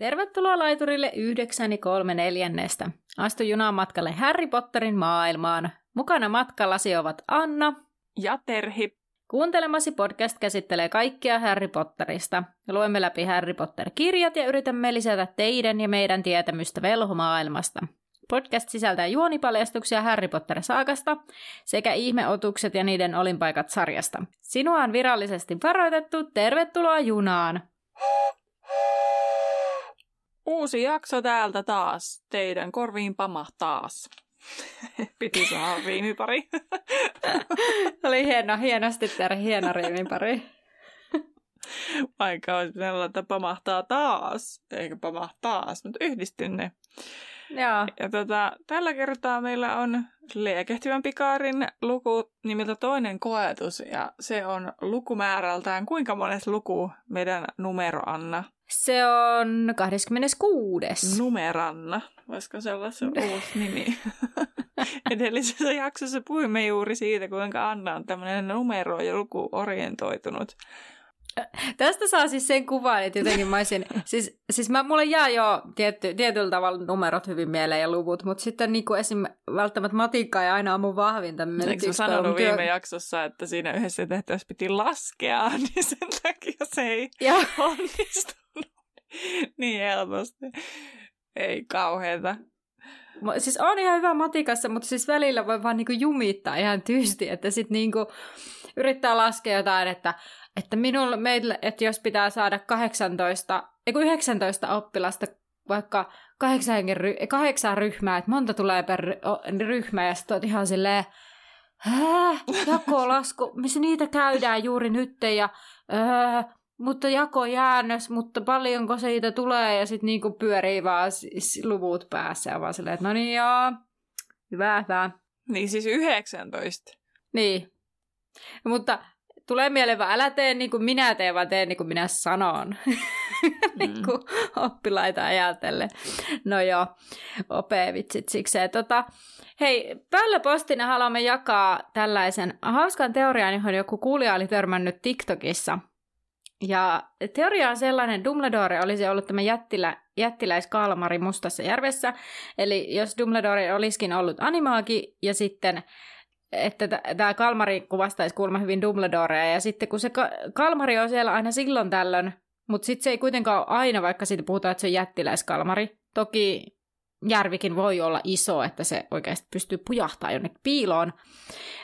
Tervetuloa laiturille 9 3 neljännestä. Astu junaan matkalle Harry Potterin maailmaan. Mukana matkallasi ovat Anna ja Terhi. Kuuntelemasi podcast käsittelee kaikkia Harry Potterista. Luemme läpi Harry Potter-kirjat ja yritämme lisätä teidän ja meidän tietämystä velhomaailmasta. Podcast sisältää juonipaljastuksia Harry Potter-saakasta sekä ihmeotukset ja niiden olinpaikat sarjasta. Sinua on virallisesti varoitettu. Tervetuloa junaan! Uusi jakso täältä taas. Teidän korviin taas. Piti saada riimipari. Oli hieno, hienosti tehdä hieno riimipari. Vaikka olisi että pamahtaa taas, eikä pamahtaas, mutta yhdistyn ne. Joo. Ja tota, tällä kertaa meillä on liekehtivän pikaarin luku nimeltä toinen koetus, ja se on lukumäärältään. Kuinka mones luku meidän numero, Anna? Se on 26. Numeranna. Voisiko se olla se uusi nimi? Edellisessä jaksossa puhuimme juuri siitä, kuinka Anna on tämmöinen numero- ja lukuorientoitunut. Tästä saa siis sen kuvan, että jotenkin mä olisin, siis, siis mä, mulle jää jo tietty, tietyllä tavalla numerot hyvin mieleen ja luvut, mutta sitten niin kuin esim. välttämättä matikka ei aina ole mun vahvinta. Eikö mä sanonut työ... viime jaksossa, että siinä yhdessä tehtävässä piti laskea, niin sen takia se ei onnistunut niin helposti. Ei kauheeta. Siis on ihan hyvä matikassa, mutta siis välillä voi vaan niinku jumittaa ihan tysti, että sitten niinku yrittää laskea jotain, että että minulla, meillä, että jos pitää saada 18, ei 19 oppilasta vaikka kahdeksan, kahdeksan ryhmää, että monta tulee per ryhmä, ja sitten ihan silleen, Hää? Jakolasku, missä niitä käydään juuri nyt, ja öö, mutta jakojäännös, mutta paljonko siitä tulee, ja sitten niinku pyörii vaan siis luvut päässä, ja vaan silleen, että no niin joo, hyvä, hyvä. Niin siis 19. Niin. Mutta tulee mieleen vaan, älä tee niin kuin minä teen, vaan tee niin kuin minä sanon. niin kuin mm. oppilaita ajatellen. No joo, opevitsit sikseen. Tota, hei, postina haluamme jakaa tällaisen hauskan teorian, johon joku kuulija oli törmännyt TikTokissa. Ja teoria on sellainen, Dumbledore olisi ollut tämä jättilä, jättiläiskalmari Mustassa järvessä. Eli jos Dumbledore olisikin ollut animaagi ja sitten että tämä Kalmari kuvastaisi kuulemma hyvin Dumbledorea, ja sitten kun se ka- Kalmari on siellä aina silloin tällöin, mutta sitten se ei kuitenkaan ole aina, vaikka siitä puhutaan, että se on jättiläiskalmari. Toki järvikin voi olla iso, että se oikeasti pystyy pujahtaa jonnekin piiloon.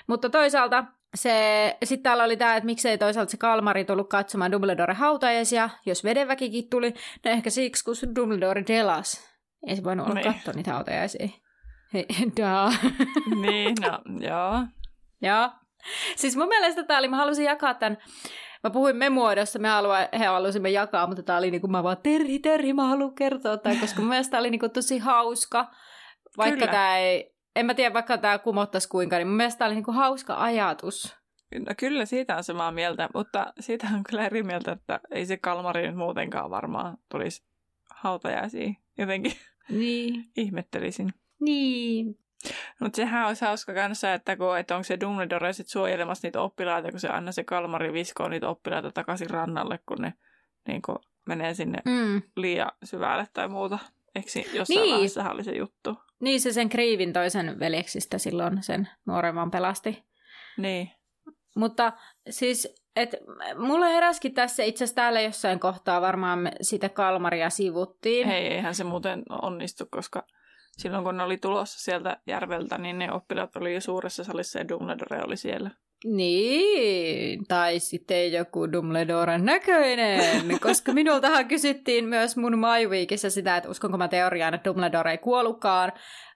Mutta toisaalta se, sitten täällä oli tämä, että miksei toisaalta se Kalmari tullut katsomaan Dumbledore hautajaisia, jos vedenväkikin tuli. No ehkä siksi, kun Dumbledore delas. Ei se voinut olla niin. katsoa niitä hautajaisia. Daa. niin, no, joo. joo. Siis mun mielestä tämä oli, mä halusin jakaa tämän, mä puhuin me muodossa, me halua, he halusimme jakaa, mutta tämä oli niin kuin mä vaan, Terhi, Terhi, mä haluan kertoa tämän, koska mun mielestä tämä oli niin kuin tosi hauska, vaikka tämä ei, en mä tiedä, vaikka tämä kumottaisi kuinka, niin mun mielestä tämä oli niin kuin hauska ajatus. No kyllä siitä on samaa mieltä, mutta siitä on kyllä eri mieltä, että ei se Kalmari nyt muutenkaan varmaan tulisi hautajaisiin. Jotenkin niin. ihmettelisin. Niin. Mutta sehän olisi hauska kanssa, että, kun, että onko se Dumbledore sitten suojelemassa niitä oppilaita, kun se aina se Kalmari viskoo niitä oppilaita takaisin rannalle, kun ne niin kun menee sinne mm. liian syvälle tai muuta. Eikö jossain niin. vaiheessa oli se juttu? Niin, se sen Kriivin toisen veljeksistä silloin sen nuoremman pelasti. Niin. Mutta siis, et, mulle heräskin tässä itse asiassa täällä jossain kohtaa varmaan me sitä Kalmaria sivuttiin. Ei, eihän se muuten onnistu, koska silloin kun ne oli tulossa sieltä järveltä, niin ne oppilaat oli jo suuressa salissa ja Dumbledore oli siellä. Niin, tai sitten joku Dumbledoren näköinen, koska minultahan kysyttiin myös mun MyWeekissä sitä, että uskonko mä teoriaan, että Dumbledore ei kuollutkaan,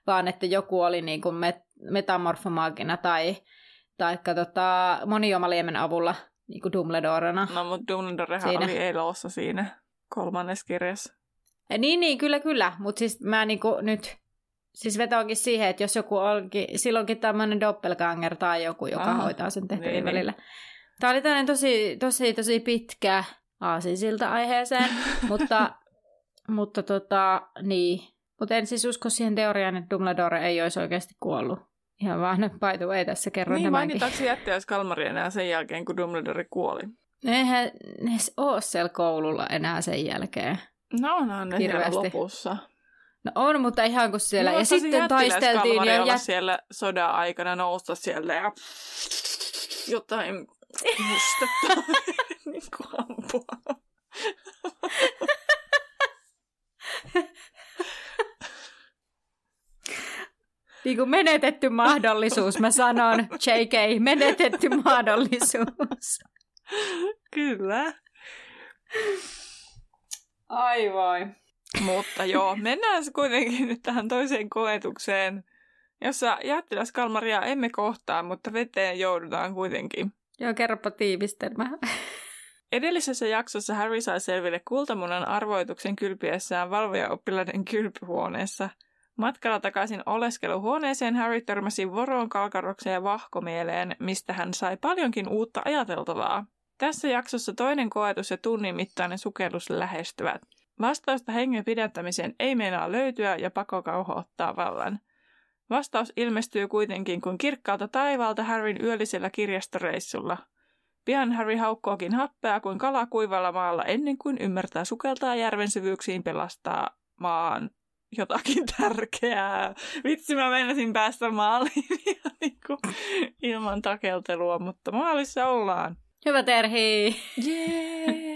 vaan että joku oli niin kuin met- metamorfomaagina tai taikka tota, moniomaliemen avulla niin kuin Dumbledorena. No, mutta Dumbledorehan siinä. oli elossa siinä kolmannessa kirjassa. Ja niin, niin, kyllä, kyllä. Mutta siis mä niinku nyt Siis vetoakin siihen, että jos joku onkin, silloinkin tämmöinen doppelganger tai joku, joka Aha, hoitaa sen tehtävien niin, niin. välillä. Tämä oli tämmöinen tosi, tosi, tosi pitkä aasinsilta aiheeseen, mutta, mutta tota, niin. Mutta en siis usko siihen teoriaan, että Dumbledore ei olisi oikeasti kuollut. Ihan vaan by the way, tässä kerron niin, tämänkin. Niin, mainitaanko jättäjäs Kalmari enää sen jälkeen, kun Dumbledore kuoli? Eihän ne ole siellä koululla enää sen jälkeen. No onhan ne siellä lopussa. No on, mutta ihan kun siellä. No, ja sitten taisteltiin. Ja jät... siellä sodan aikana nousta siellä ja jotain mustettaa niin kuin ampua. niin kuin menetetty mahdollisuus, mä sanon, JK, menetetty mahdollisuus. Kyllä. Ai vai. Mutta joo, mennään kuitenkin nyt tähän toiseen koetukseen, jossa jättiläskalmaria emme kohtaa, mutta veteen joudutaan kuitenkin. Joo, kerropa tiivistelmä. Edellisessä jaksossa Harry sai selville kultamunan arvoituksen kylpiessään valvojaoppilaiden kylpyhuoneessa. Matkalla takaisin oleskeluhuoneeseen Harry törmäsi voroon, kalkarokseen ja vahkomieleen, mistä hän sai paljonkin uutta ajateltavaa. Tässä jaksossa toinen koetus ja tunnin mittainen sukellus lähestyvät. Vastausta hengen pidättämiseen ei meinaa löytyä ja pakokauho ottaa vallan. Vastaus ilmestyy kuitenkin kuin kirkkaalta taivaalta Harryn yöllisellä kirjastoreissulla. Pian Harry haukkoakin happea kuin kala kuivalla maalla ennen kuin ymmärtää sukeltaa järven syvyyksiin pelastaa maan jotakin tärkeää. Vitsi, mä menisin päästä maaliin niin kuin, ilman takeltelua, mutta maalissa ollaan. Hyvä Terhi! Jee!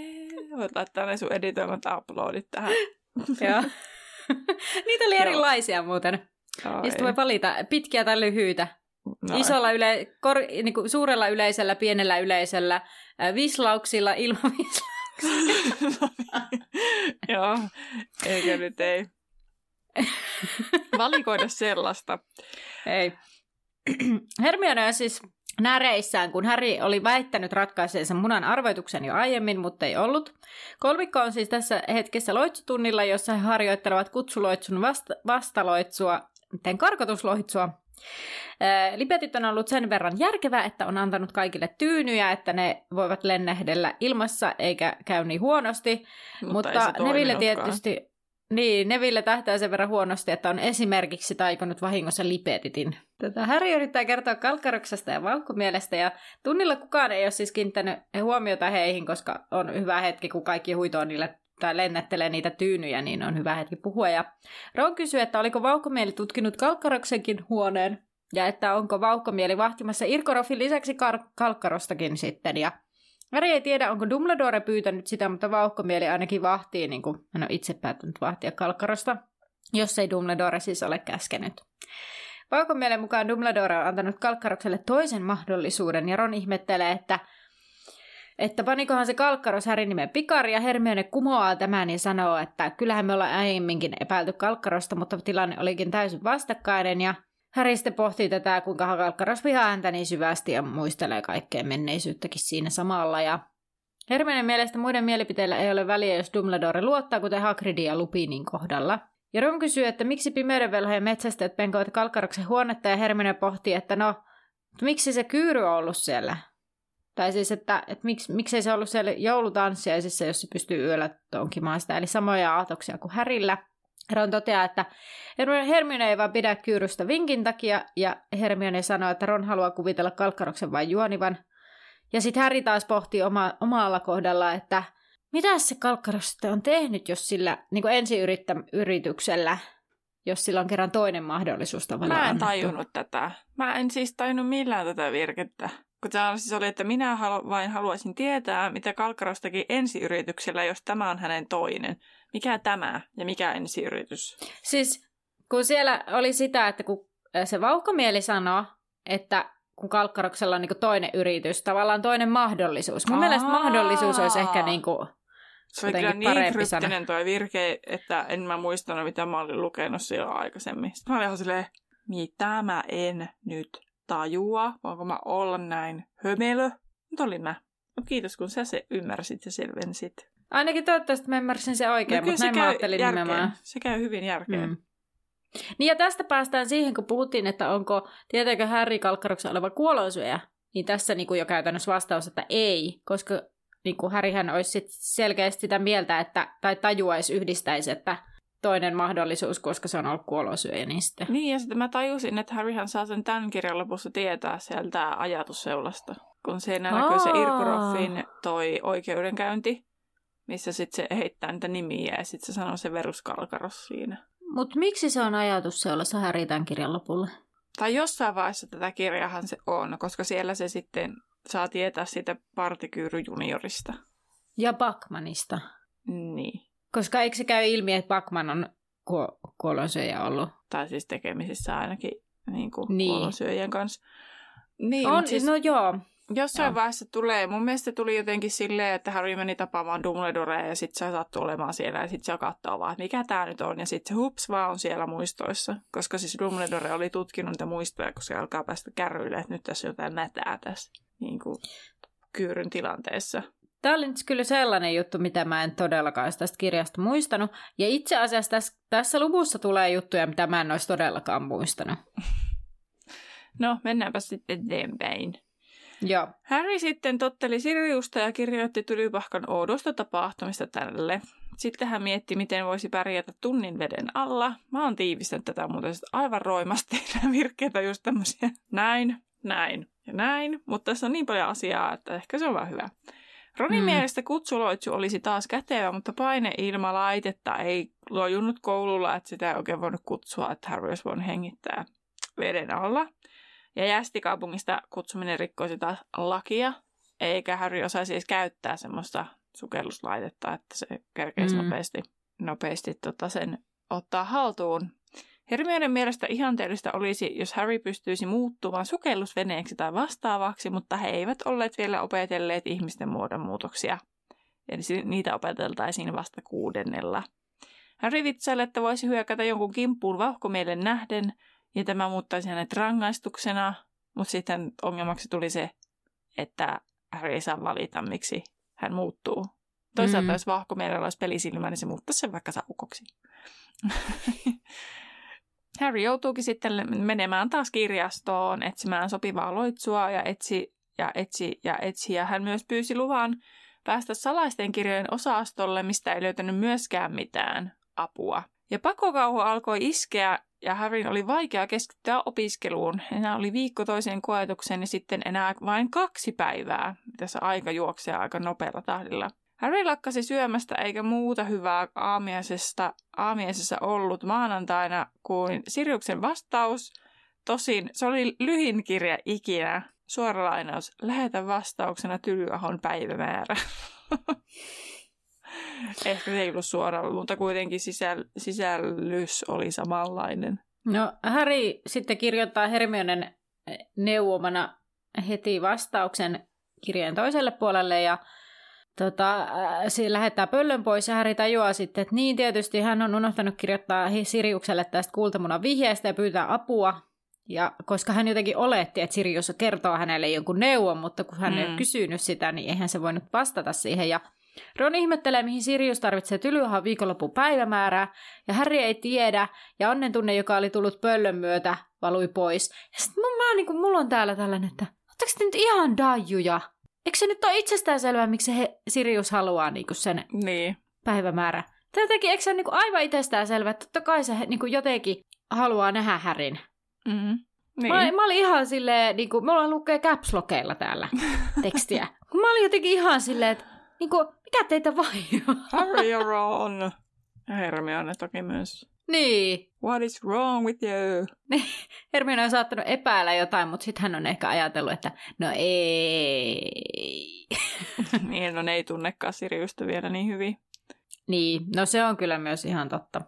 Voit laittaa ne sun editoimat uploadit tähän. Joo. Niitä oli erilaisia muuten. Ai. Niistä voi valita pitkiä tai lyhyitä. No Isolla yle, kor, niin kuin suurella yleisöllä, pienellä yleisöllä, äh, vislauksilla, ilman vislauksia. Joo, eikö nyt ei. Valikoida sellaista. Ei. Hermione on siis näreissään, kun Häri oli väittänyt ratkaiseensa munan arvoituksen jo aiemmin, mutta ei ollut. Kolmikko on siis tässä hetkessä loitsutunnilla, jossa he harjoittelevat kutsuloitsun vasta- vastaloitsua, miten karkotusloitsua. Lipetit on ollut sen verran järkevää, että on antanut kaikille tyynyjä, että ne voivat lennähdellä ilmassa eikä käy niin huonosti. Mutta, mutta Neville tietysti niin, Neville tähtää sen verran huonosti, että on esimerkiksi taikonut vahingossa lipetitin. Tätä Harry yrittää kertoa kalkkaroksesta ja vauhkomielestä, ja tunnilla kukaan ei ole siis kiinnittänyt huomiota heihin, koska on hyvä hetki, kun kaikki huitoo niille tai lennättelee niitä tyynyjä, niin on hyvä hetki puhua. Ja Ron kysyy, että oliko vauhkomieli tutkinut kalkkaroksenkin huoneen, ja että onko vauhkomieli vahtimassa Irkorofin lisäksi kar- kalkkarostakin sitten, ja Harry ei tiedä, onko Dumbledore pyytänyt sitä, mutta vauhkomieli ainakin vahtii, niin kuin hän on itse päättänyt vahtia kalkkarosta, jos ei Dumbledore siis ole käskenyt. Vauhkomielen mukaan Dumbledore on antanut kalkkarokselle toisen mahdollisuuden, ja Ron ihmettelee, että että panikohan se kalkkaros Härin nimen Pikari ja Hermione kumoaa tämän ja sanoo, että kyllähän me ollaan aiemminkin epäilty kalkkarosta, mutta tilanne olikin täysin vastakkainen ja Häri sitten pohtii tätä, kuinka Hakalkkaras vihaa häntä niin syvästi ja muistelee kaikkea menneisyyttäkin siinä samalla. Ja Hermione mielestä muiden mielipiteillä ei ole väliä, jos Dumbledore luottaa, kuten Hagridin ja Lupinin kohdalla. Ja Ron kysyy, että miksi pimeydenvelhojen metsästäjät penkoivat Kalkkaroksen huonetta ja Hermione pohtii, että no, miksi se kyyry on ollut siellä? Tai siis, että, että miksi, miksei se ollut siellä joulutanssiaisissa, jos se pystyy yöllä tonkimaan sitä. Eli samoja aatoksia kuin Härillä. Ron toteaa, että Hermione ei vaan pidä kyyrystä vinkin takia, ja Hermione sanoo, että Ron haluaa kuvitella kalkkaroksen vain juonivan. Ja sitten Harry taas pohtii oma, omalla kohdalla, että mitä se kalkkaros on tehnyt, jos sillä niin kuin yrityksellä, jos sillä on kerran toinen mahdollisuus tavallaan Mä en annettu. tajunnut tätä. Mä en siis tajunnut millään tätä virkettä. Kun tämä siis oli, että minä halu, vain haluaisin tietää, mitä Kalkkaros teki ensiyrityksellä, jos tämä on hänen toinen. Mikä tämä ja mikä ensiyritys? Siis kun siellä oli sitä, että kun se vauhkomieli sanoo, että kun Kalkkaroksella on niin toinen yritys, tavallaan toinen mahdollisuus. Mun Aa. mielestä mahdollisuus olisi ehkä niin kuin se oli kyllä niin kryptinen tuo virke, että en mä muistanut, mitä mä olin lukenut silloin aikaisemmin. Sitten mä olin ihan silleen, mitä mä en nyt tajua, voinko mä olla näin hömelö. Mutta olin mä. No kiitos, kun sä se ymmärsit ja selvensit. Ainakin toivottavasti mä ymmärsin se oikein, no, mutta näin mä ajattelin järkeen. nimenomaan. Se käy hyvin järkeen. Mm. Niin ja tästä päästään siihen, kun puhuttiin, että onko, tietääkö Harry Kalkkaroksen oleva kuolonsyöjä, niin tässä niin kuin jo käytännössä vastaus, että ei, koska niin kuin Harryhän olisi sit selkeästi sitä mieltä, että, tai tajuaisi, yhdistäisi, että toinen mahdollisuus, koska se on ollut kuolosyöjä niistä. Niin, ja sitten mä tajusin, että Harryhan saa sen tämän kirjan lopussa tietää sieltä ajatusseulasta. Kun siinä näkyy se Irkoroffin toi oikeudenkäynti, missä sitten se heittää niitä nimiä ja sitten se sanoo se veruskalkaros siinä. Mutta miksi se on ajatus se olla se Harry tämän kirjan lopulle? Tai jossain vaiheessa tätä kirjahan se on, koska siellä se sitten saa tietää siitä Partikyyry juniorista. Ja Bakmanista. Niin. Koska eikö se käy ilmi, että Bakman on ku- kuolonsyöjä ollut? Tai siis tekemisissä ainakin niin kuin niin. kuolonsyöjien kanssa. Niin, on, siis, no joo. Jossain joo. vaiheessa tulee, mun mielestä tuli jotenkin silleen, että Harry meni tapaamaan Dumbledorea ja sitten se sattui olemaan siellä ja sitten se katsoo vaan, että mikä tämä nyt on. Ja sitten se hups vaan on siellä muistoissa, koska siis Dumbledore oli tutkinut niitä muistoja, koska se alkaa päästä kärryille, että nyt tässä on jotain mätää tässä niin kuin, kyyryn tilanteessa. Tämä oli nyt kyllä sellainen juttu, mitä mä en todellakaan tästä kirjasta muistanut. Ja itse asiassa tässä, tässä luvussa tulee juttuja, mitä mä en olisi todellakaan muistanut. No, mennäänpä sitten eteenpäin. Joo. Harry sitten totteli Siriusta ja kirjoitti Tylypahkan oudosta tapahtumista tälle. Sitten hän mietti, miten voisi pärjätä tunnin veden alla. Mä oon tiivistänyt tätä muuten aivan roimasti, nämä virkkeitä just tämmöisiä. Näin, näin ja näin, mutta tässä on niin paljon asiaa, että ehkä se on vaan hyvä. Ronin mm. mielestä kutsuloitsu olisi taas kätevä, mutta paineilmalaitetta ei lojunut koululla, että sitä ei oikein voinut kutsua, että Harry olisi voinut hengittää veden alla. Ja jästikaupungista kutsuminen rikkoisi taas lakia, eikä Harry osaisi edes käyttää semmoista sukelluslaitetta, että se kerkeisi mm. nopeasti, nopeasti tota sen ottaa haltuun. Hermionen mielestä ihanteellista olisi, jos Harry pystyisi muuttumaan sukellusveneeksi tai vastaavaksi, mutta he eivät olleet vielä opetelleet ihmisten muodonmuutoksia. Eli niitä opeteltaisiin vasta kuudennella. Harry vitsailee, että voisi hyökätä jonkun kimppuun vauhkomielen nähden, ja tämä muuttaisi hänet rangaistuksena, mutta sitten ongelmaksi tuli se, että Harry ei saa valita, miksi hän muuttuu. Toisaalta mm. jos vahkomielellä olisi pelisilmä, niin se muuttaisi sen vaikka saukoksi. Harry joutuukin sitten menemään taas kirjastoon etsimään sopivaa loitsua ja etsi ja etsi ja etsi. Ja hän myös pyysi luvan päästä salaisten kirjojen osastolle, mistä ei löytänyt myöskään mitään apua. Ja pakokauhu alkoi iskeä ja Harryn oli vaikea keskittyä opiskeluun. Enää oli viikko toiseen koetukseen ja sitten enää vain kaksi päivää. Tässä aika juoksee aika nopealla tahdilla. Harry lakkasi syömästä eikä muuta hyvää aamiaisesta, aamiaisessa ollut maanantaina kuin Sirjuksen vastaus. Tosin se oli lyhin kirja ikinä. Suora lainaus. Lähetä vastauksena Tylyahon päivämäärä. Ehkä se ei ollut suora, mutta kuitenkin sisäl- sisällys oli samanlainen. No Harry sitten kirjoittaa Hermionen neuvomana heti vastauksen kirjeen toiselle puolelle ja tota, äh, siinä lähettää pöllön pois ja Häri tajuaa sitten, että niin tietysti hän on unohtanut kirjoittaa Siriukselle tästä kultamunan vihjeestä ja pyytää apua. Ja koska hän jotenkin oletti, että Sirius kertoo hänelle jonkun neuvon, mutta kun hän mm. ei ole kysynyt sitä, niin eihän se voinut vastata siihen. Ja Ron ihmettelee, mihin Sirius tarvitsee tylyhän viikonlopun päivämäärää, ja Harry ei tiedä, ja onnen tunne, joka oli tullut pöllön myötä, valui pois. Ja sitten mä, niin kuin, mulla on täällä tällainen, että ootteko te nyt ihan dajuja? Eikö se nyt ole itsestäänselvää, miksi he, Sirius haluaa niinku sen niin. päivämäärä? Tätäkin, eikö se ole niinku aivan itsestäänselvää, että totta kai se niinku jotenkin haluaa nähdä Härin. Mm-hmm. Niin. Mä, mä olin ihan silleen, niin kuin, mulla lukee caps täällä tekstiä. mä olin jotenkin ihan silleen, että niin kuin, mikä teitä vaivaa? Harry ja Ron. Ja Hermione toki myös. Niin. What is wrong with you? Hermione on saattanut epäillä jotain, mutta sitten hän on ehkä ajatellut, että no ei. niin, no ne ei tunnekaan Siriusta vielä niin hyvin. Niin, no se on kyllä myös ihan totta.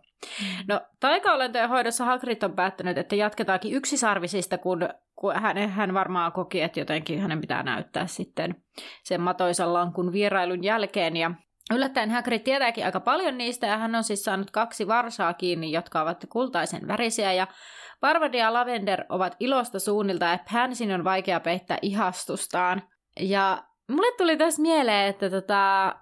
No, taikaolentojen hoidossa Hagrid on päättänyt, että jatketaankin yksisarvisista, kun, kun hän, hän varmaan koki, että jotenkin hänen pitää näyttää sitten sen matoisan lankun vierailun jälkeen. Ja Yllättäen Hagrid tietääkin aika paljon niistä ja hän on siis saanut kaksi varsaa kiinni, jotka ovat kultaisen värisiä ja Parvati ja Lavender ovat ilosta suunnilta ja Pansin on vaikea peittää ihastustaan. Ja mulle tuli tässä mieleen, että tota,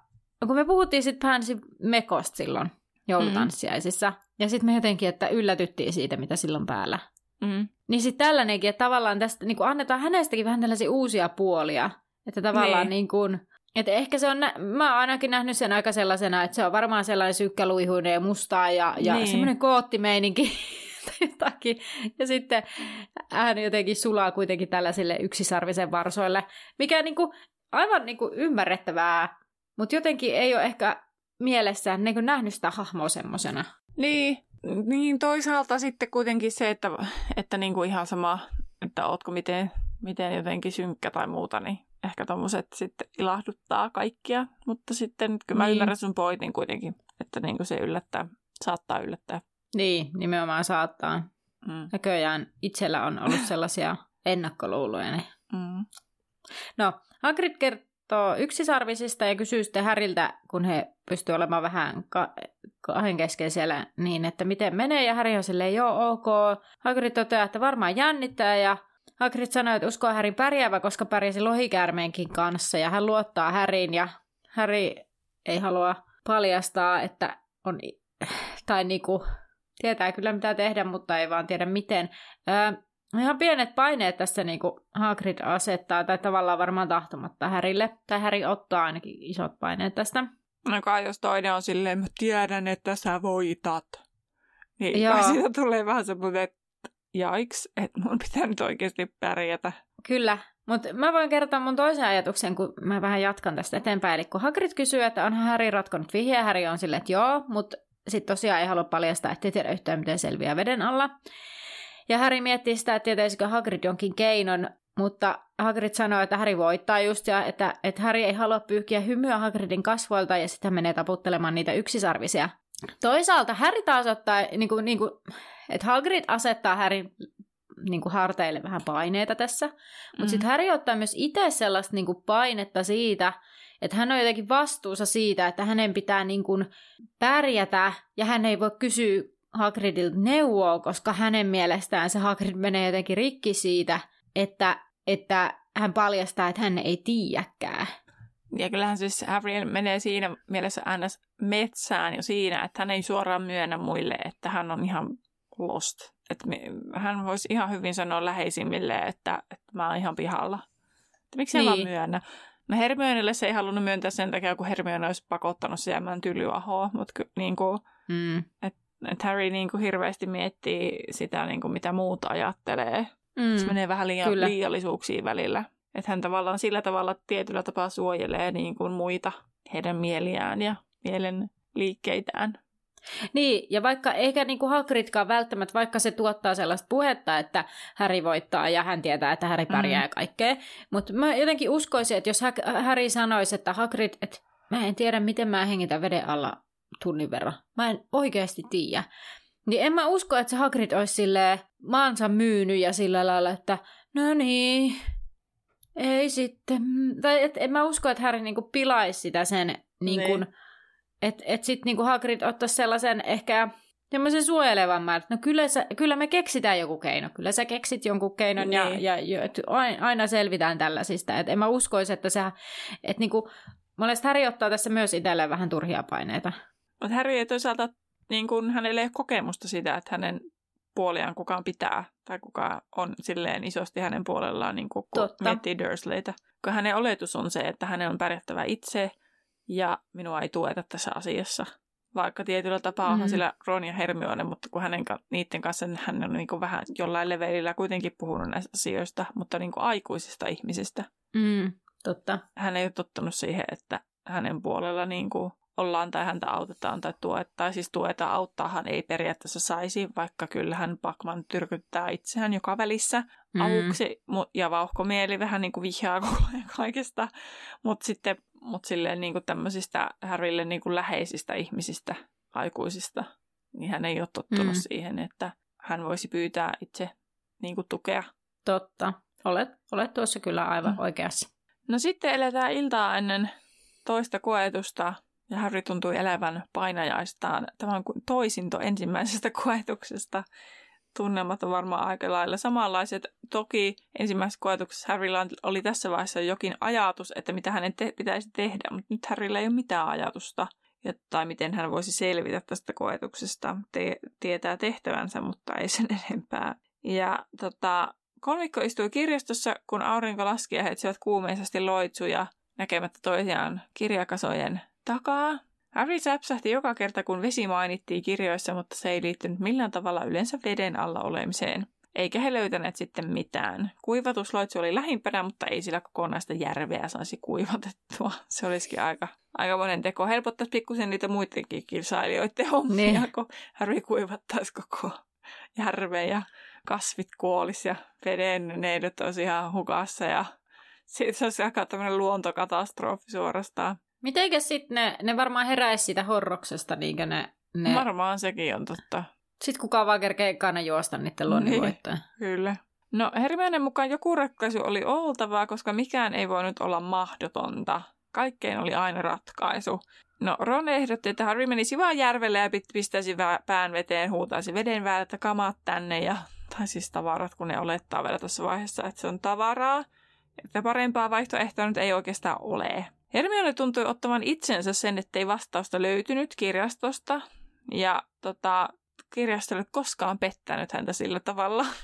kun me puhuttiin sitten Pansin mekosta silloin joulutanssiaisissa, mm. ja sitten me jotenkin, että yllätyttiin siitä, mitä silloin päällä. Mm. Niin sitten tällainenkin, että tavallaan tästä niin annetaan hänestäkin vähän tällaisia uusia puolia. Että tavallaan niin, niin kuin, että ehkä se on, mä oon ainakin nähnyt sen aika sellaisena, että se on varmaan sellainen sykkäluihuinen ja mustaa ja, ja niin. semmoinen koottimeininki jotakin. Ja sitten hän jotenkin sulaa kuitenkin tällaisille yksisarvisen varsoille, mikä niin kuin, aivan niin kuin ymmärrettävää, mutta jotenkin ei ole ehkä mielessään niin nähnyt sitä hahmoa semmoisena. Niin, niin toisaalta sitten kuitenkin se, että, että niin kuin ihan sama, että ootko miten, miten jotenkin synkkä tai muuta, niin ehkä tommoset sitten ilahduttaa kaikkia. Mutta sitten kyllä mä niin. ymmärrän sun pointin kuitenkin, että niin kuin se yllättää, saattaa yllättää. Niin, nimenomaan saattaa. Mm. Näköjään itsellä on ollut sellaisia ennakkoluuloja. Niin. Mm. No, Hagrid yksisarvisista ja kysyy sitten Häriltä, kun he pystyvät olemaan vähän ka- kahden kesken siellä, niin että miten menee, ja Häri on silleen, joo, ok. Hagrid toteaa, että varmaan jännittää, ja Hagrid sanoi, että uskoo Härin pärjäävä, koska pärjäsi lohikäärmeenkin kanssa, ja hän luottaa Häriin, ja Häri ei halua paljastaa, että on, tai niinku, tietää kyllä mitä tehdä, mutta ei vaan tiedä miten. Öö, ihan pienet paineet tässä niinku Hagrid asettaa, tai tavallaan varmaan tahtomatta Härille, tai Häri ottaa ainakin isot paineet tästä. No kai jos toinen on silleen, mä tiedän, että sä voitat. Niin Joo. siitä tulee vähän semmoinen, että jaiks, että mun pitää nyt oikeasti pärjätä. Kyllä, mutta mä voin kertoa mun toisen ajatuksen, kun mä vähän jatkan tästä eteenpäin. Eli kun Hagrid kysyy, että onhan Harry ratkonut vihjeä, Harry on silleen, että joo, mutta sitten tosiaan ei halua paljastaa, ettei tiedä yhtään, miten selviää veden alla. Ja Harry miettii sitä, että tietäisikö Hagrid jonkin keinon, mutta Hagrid sanoo, että Harry voittaa just ja että, että Harry ei halua pyyhkiä hymyä Hagridin kasvoilta ja sitten menee taputtelemaan niitä yksisarvisia. Toisaalta Harry taas ottaa, niin kuin, niin kuin, että Hagrid asettaa Harryn niin kuin harteille vähän paineita tässä, mutta mm. sitten Harry ottaa myös itse sellaista niin kuin painetta siitä, että hän on jotenkin vastuussa siitä, että hänen pitää niin kuin pärjätä ja hän ei voi kysyä Hagridilta neuvoa, koska hänen mielestään se Hagrid menee jotenkin rikki siitä, että, että hän paljastaa, että hän ei tiedäkään. Ja kyllähän siis Harry menee siinä mielessä ns. metsään jo siinä, että hän ei suoraan myönnä muille, että hän on ihan lost. Että hän voisi ihan hyvin sanoa läheisimmille, että, että mä oon ihan pihalla. Että miksi niin. mä myönnä? No Hermionelle se ei halunnut myöntää sen takia, kun Hermione olisi pakottanut se jäämään tylyahoa, mutta niin kuin, mm. että et Harry niin kuin hirveästi miettii sitä, niin kuin mitä muut ajattelee. Mm. Se menee vähän liian, liiallisuuksiin välillä. Että hän tavallaan sillä tavalla tietyllä tapaa suojelee niin kuin muita, heidän mieliään ja mielen liikkeitään. Niin, ja vaikka eikä niin kuin Hagridkaan välttämättä, vaikka se tuottaa sellaista puhetta, että Häri voittaa ja hän tietää, että Häri pärjää mm. ja kaikkea, mutta mä jotenkin uskoisin, että jos Häri sanoisi, että Hagrid, että mä en tiedä, miten mä hengitän veden alla tunnin verran, mä en oikeasti tiedä, niin en mä usko, että se Hagrid olisi silleen maansa myynyt ja sillä lailla, että no niin, ei sitten. Tai et, en mä usko, että Harry niinku pilaisi sitä sen, niinku, niin. että et sitten niinku Hagrid ottaisi sellaisen ehkä semmoisen suojelevamman, että no kyllä, sä, kyllä me keksitään joku keino, kyllä sä keksit jonkun keinon niin. ja, ja et aina selvitään tällaisista. Et en mä uskoisi, että se, että niinku, mielestäni Harry ottaa tässä myös itselleen vähän turhia paineita. Mutta Harry ei toisaalta, niin kun hänellä ei ole kokemusta siitä, että hänen puoliaan kukaan pitää tai kuka on silleen isosti hänen puolellaan, niin kuin kun miettii Dursleytä. Kun hänen oletus on se, että hänen on pärjättävä itse ja minua ei tueta tässä asiassa. Vaikka tietyllä tapaa onhan mm. sillä Ron ja Hermione, mutta kun hänen, niiden kanssa niin hän on niin kuin vähän jollain levelillä kuitenkin puhunut näistä asioista, mutta niin kuin aikuisista ihmisistä. Mm, totta. Hän ei ole tottunut siihen, että hänen puolella niin kuin ollaan tai häntä autetaan tai tuetaan. Siis tueta auttaahan ei periaatteessa saisi, vaikka kyllähän Pakman tyrkyttää itseään joka välissä mm. avuksi ja vauhkomieli vähän niin kuin vihjaa kaikesta. Mutta sitten mut silleen niin kuin tämmöisistä Harrylle niin kuin läheisistä ihmisistä, aikuisista, niin hän ei ole tottunut mm. siihen, että hän voisi pyytää itse niin kuin tukea. Totta. Olet, olet tuossa kyllä aivan mm. oikeassa. No sitten eletään iltaa ennen toista koetusta ja Harry tuntui elävän painajaistaan. Tämä on toisinto ensimmäisestä koetuksesta. Tunnelmat on varmaan aika lailla samanlaiset. Toki ensimmäisessä koetuksessa Harrylla oli tässä vaiheessa jokin ajatus, että mitä hänen te- pitäisi tehdä, mutta nyt Harrylla ei ole mitään ajatusta. Ja, tai miten hän voisi selvitä tästä koetuksesta. Te- tietää tehtävänsä, mutta ei sen enempää. Ja tota, kolmikko istui kirjastossa, kun aurinko laski ja he etsivät kuumeisesti loitsuja näkemättä toisiaan kirjakasojen takaa. Harry säpsähti joka kerta, kun vesi mainittiin kirjoissa, mutta se ei liittynyt millään tavalla yleensä veden alla olemiseen. eikä he löytäneet sitten mitään. Kuivatusloitsu oli lähimpänä, mutta ei sillä kokonaista järveä saisi kuivatettua. Se olisikin aika, aika monen teko. Helpottaisi pikkusen niitä muidenkin kilsailijoiden hommia, niin. kun Harry kuivattaisi koko järven ja kasvit kuolisi ja veden neidyt olisi ihan hukassa ja siitä se olisi aika tämmöinen luontokatastrofi suorastaan. Mitenkäs sitten ne, ne varmaan heräisi siitä horroksesta, niinkö ne, ne... Varmaan sekin on totta. Sitten kukaan vaan kerkee ekana juosta niiden luonnonvoittoja. Niin, kyllä. No Hermionen mukaan joku ratkaisu oli oltavaa, koska mikään ei voinut olla mahdotonta. Kaikkeen oli aina ratkaisu. No Ron ehdotti, että Harry menisi vaan järvelle ja pistäisi pään veteen, huutaisi veden että kamaat tänne ja tai siis tavarat, kun ne olettaa vielä tässä vaiheessa, että se on tavaraa. Että parempaa vaihtoehtoa nyt ei oikeastaan ole. Hermione tuntui ottavan itsensä sen, ettei vastausta löytynyt kirjastosta. Ja tota, kirjasto ei koskaan pettänyt häntä sillä tavalla.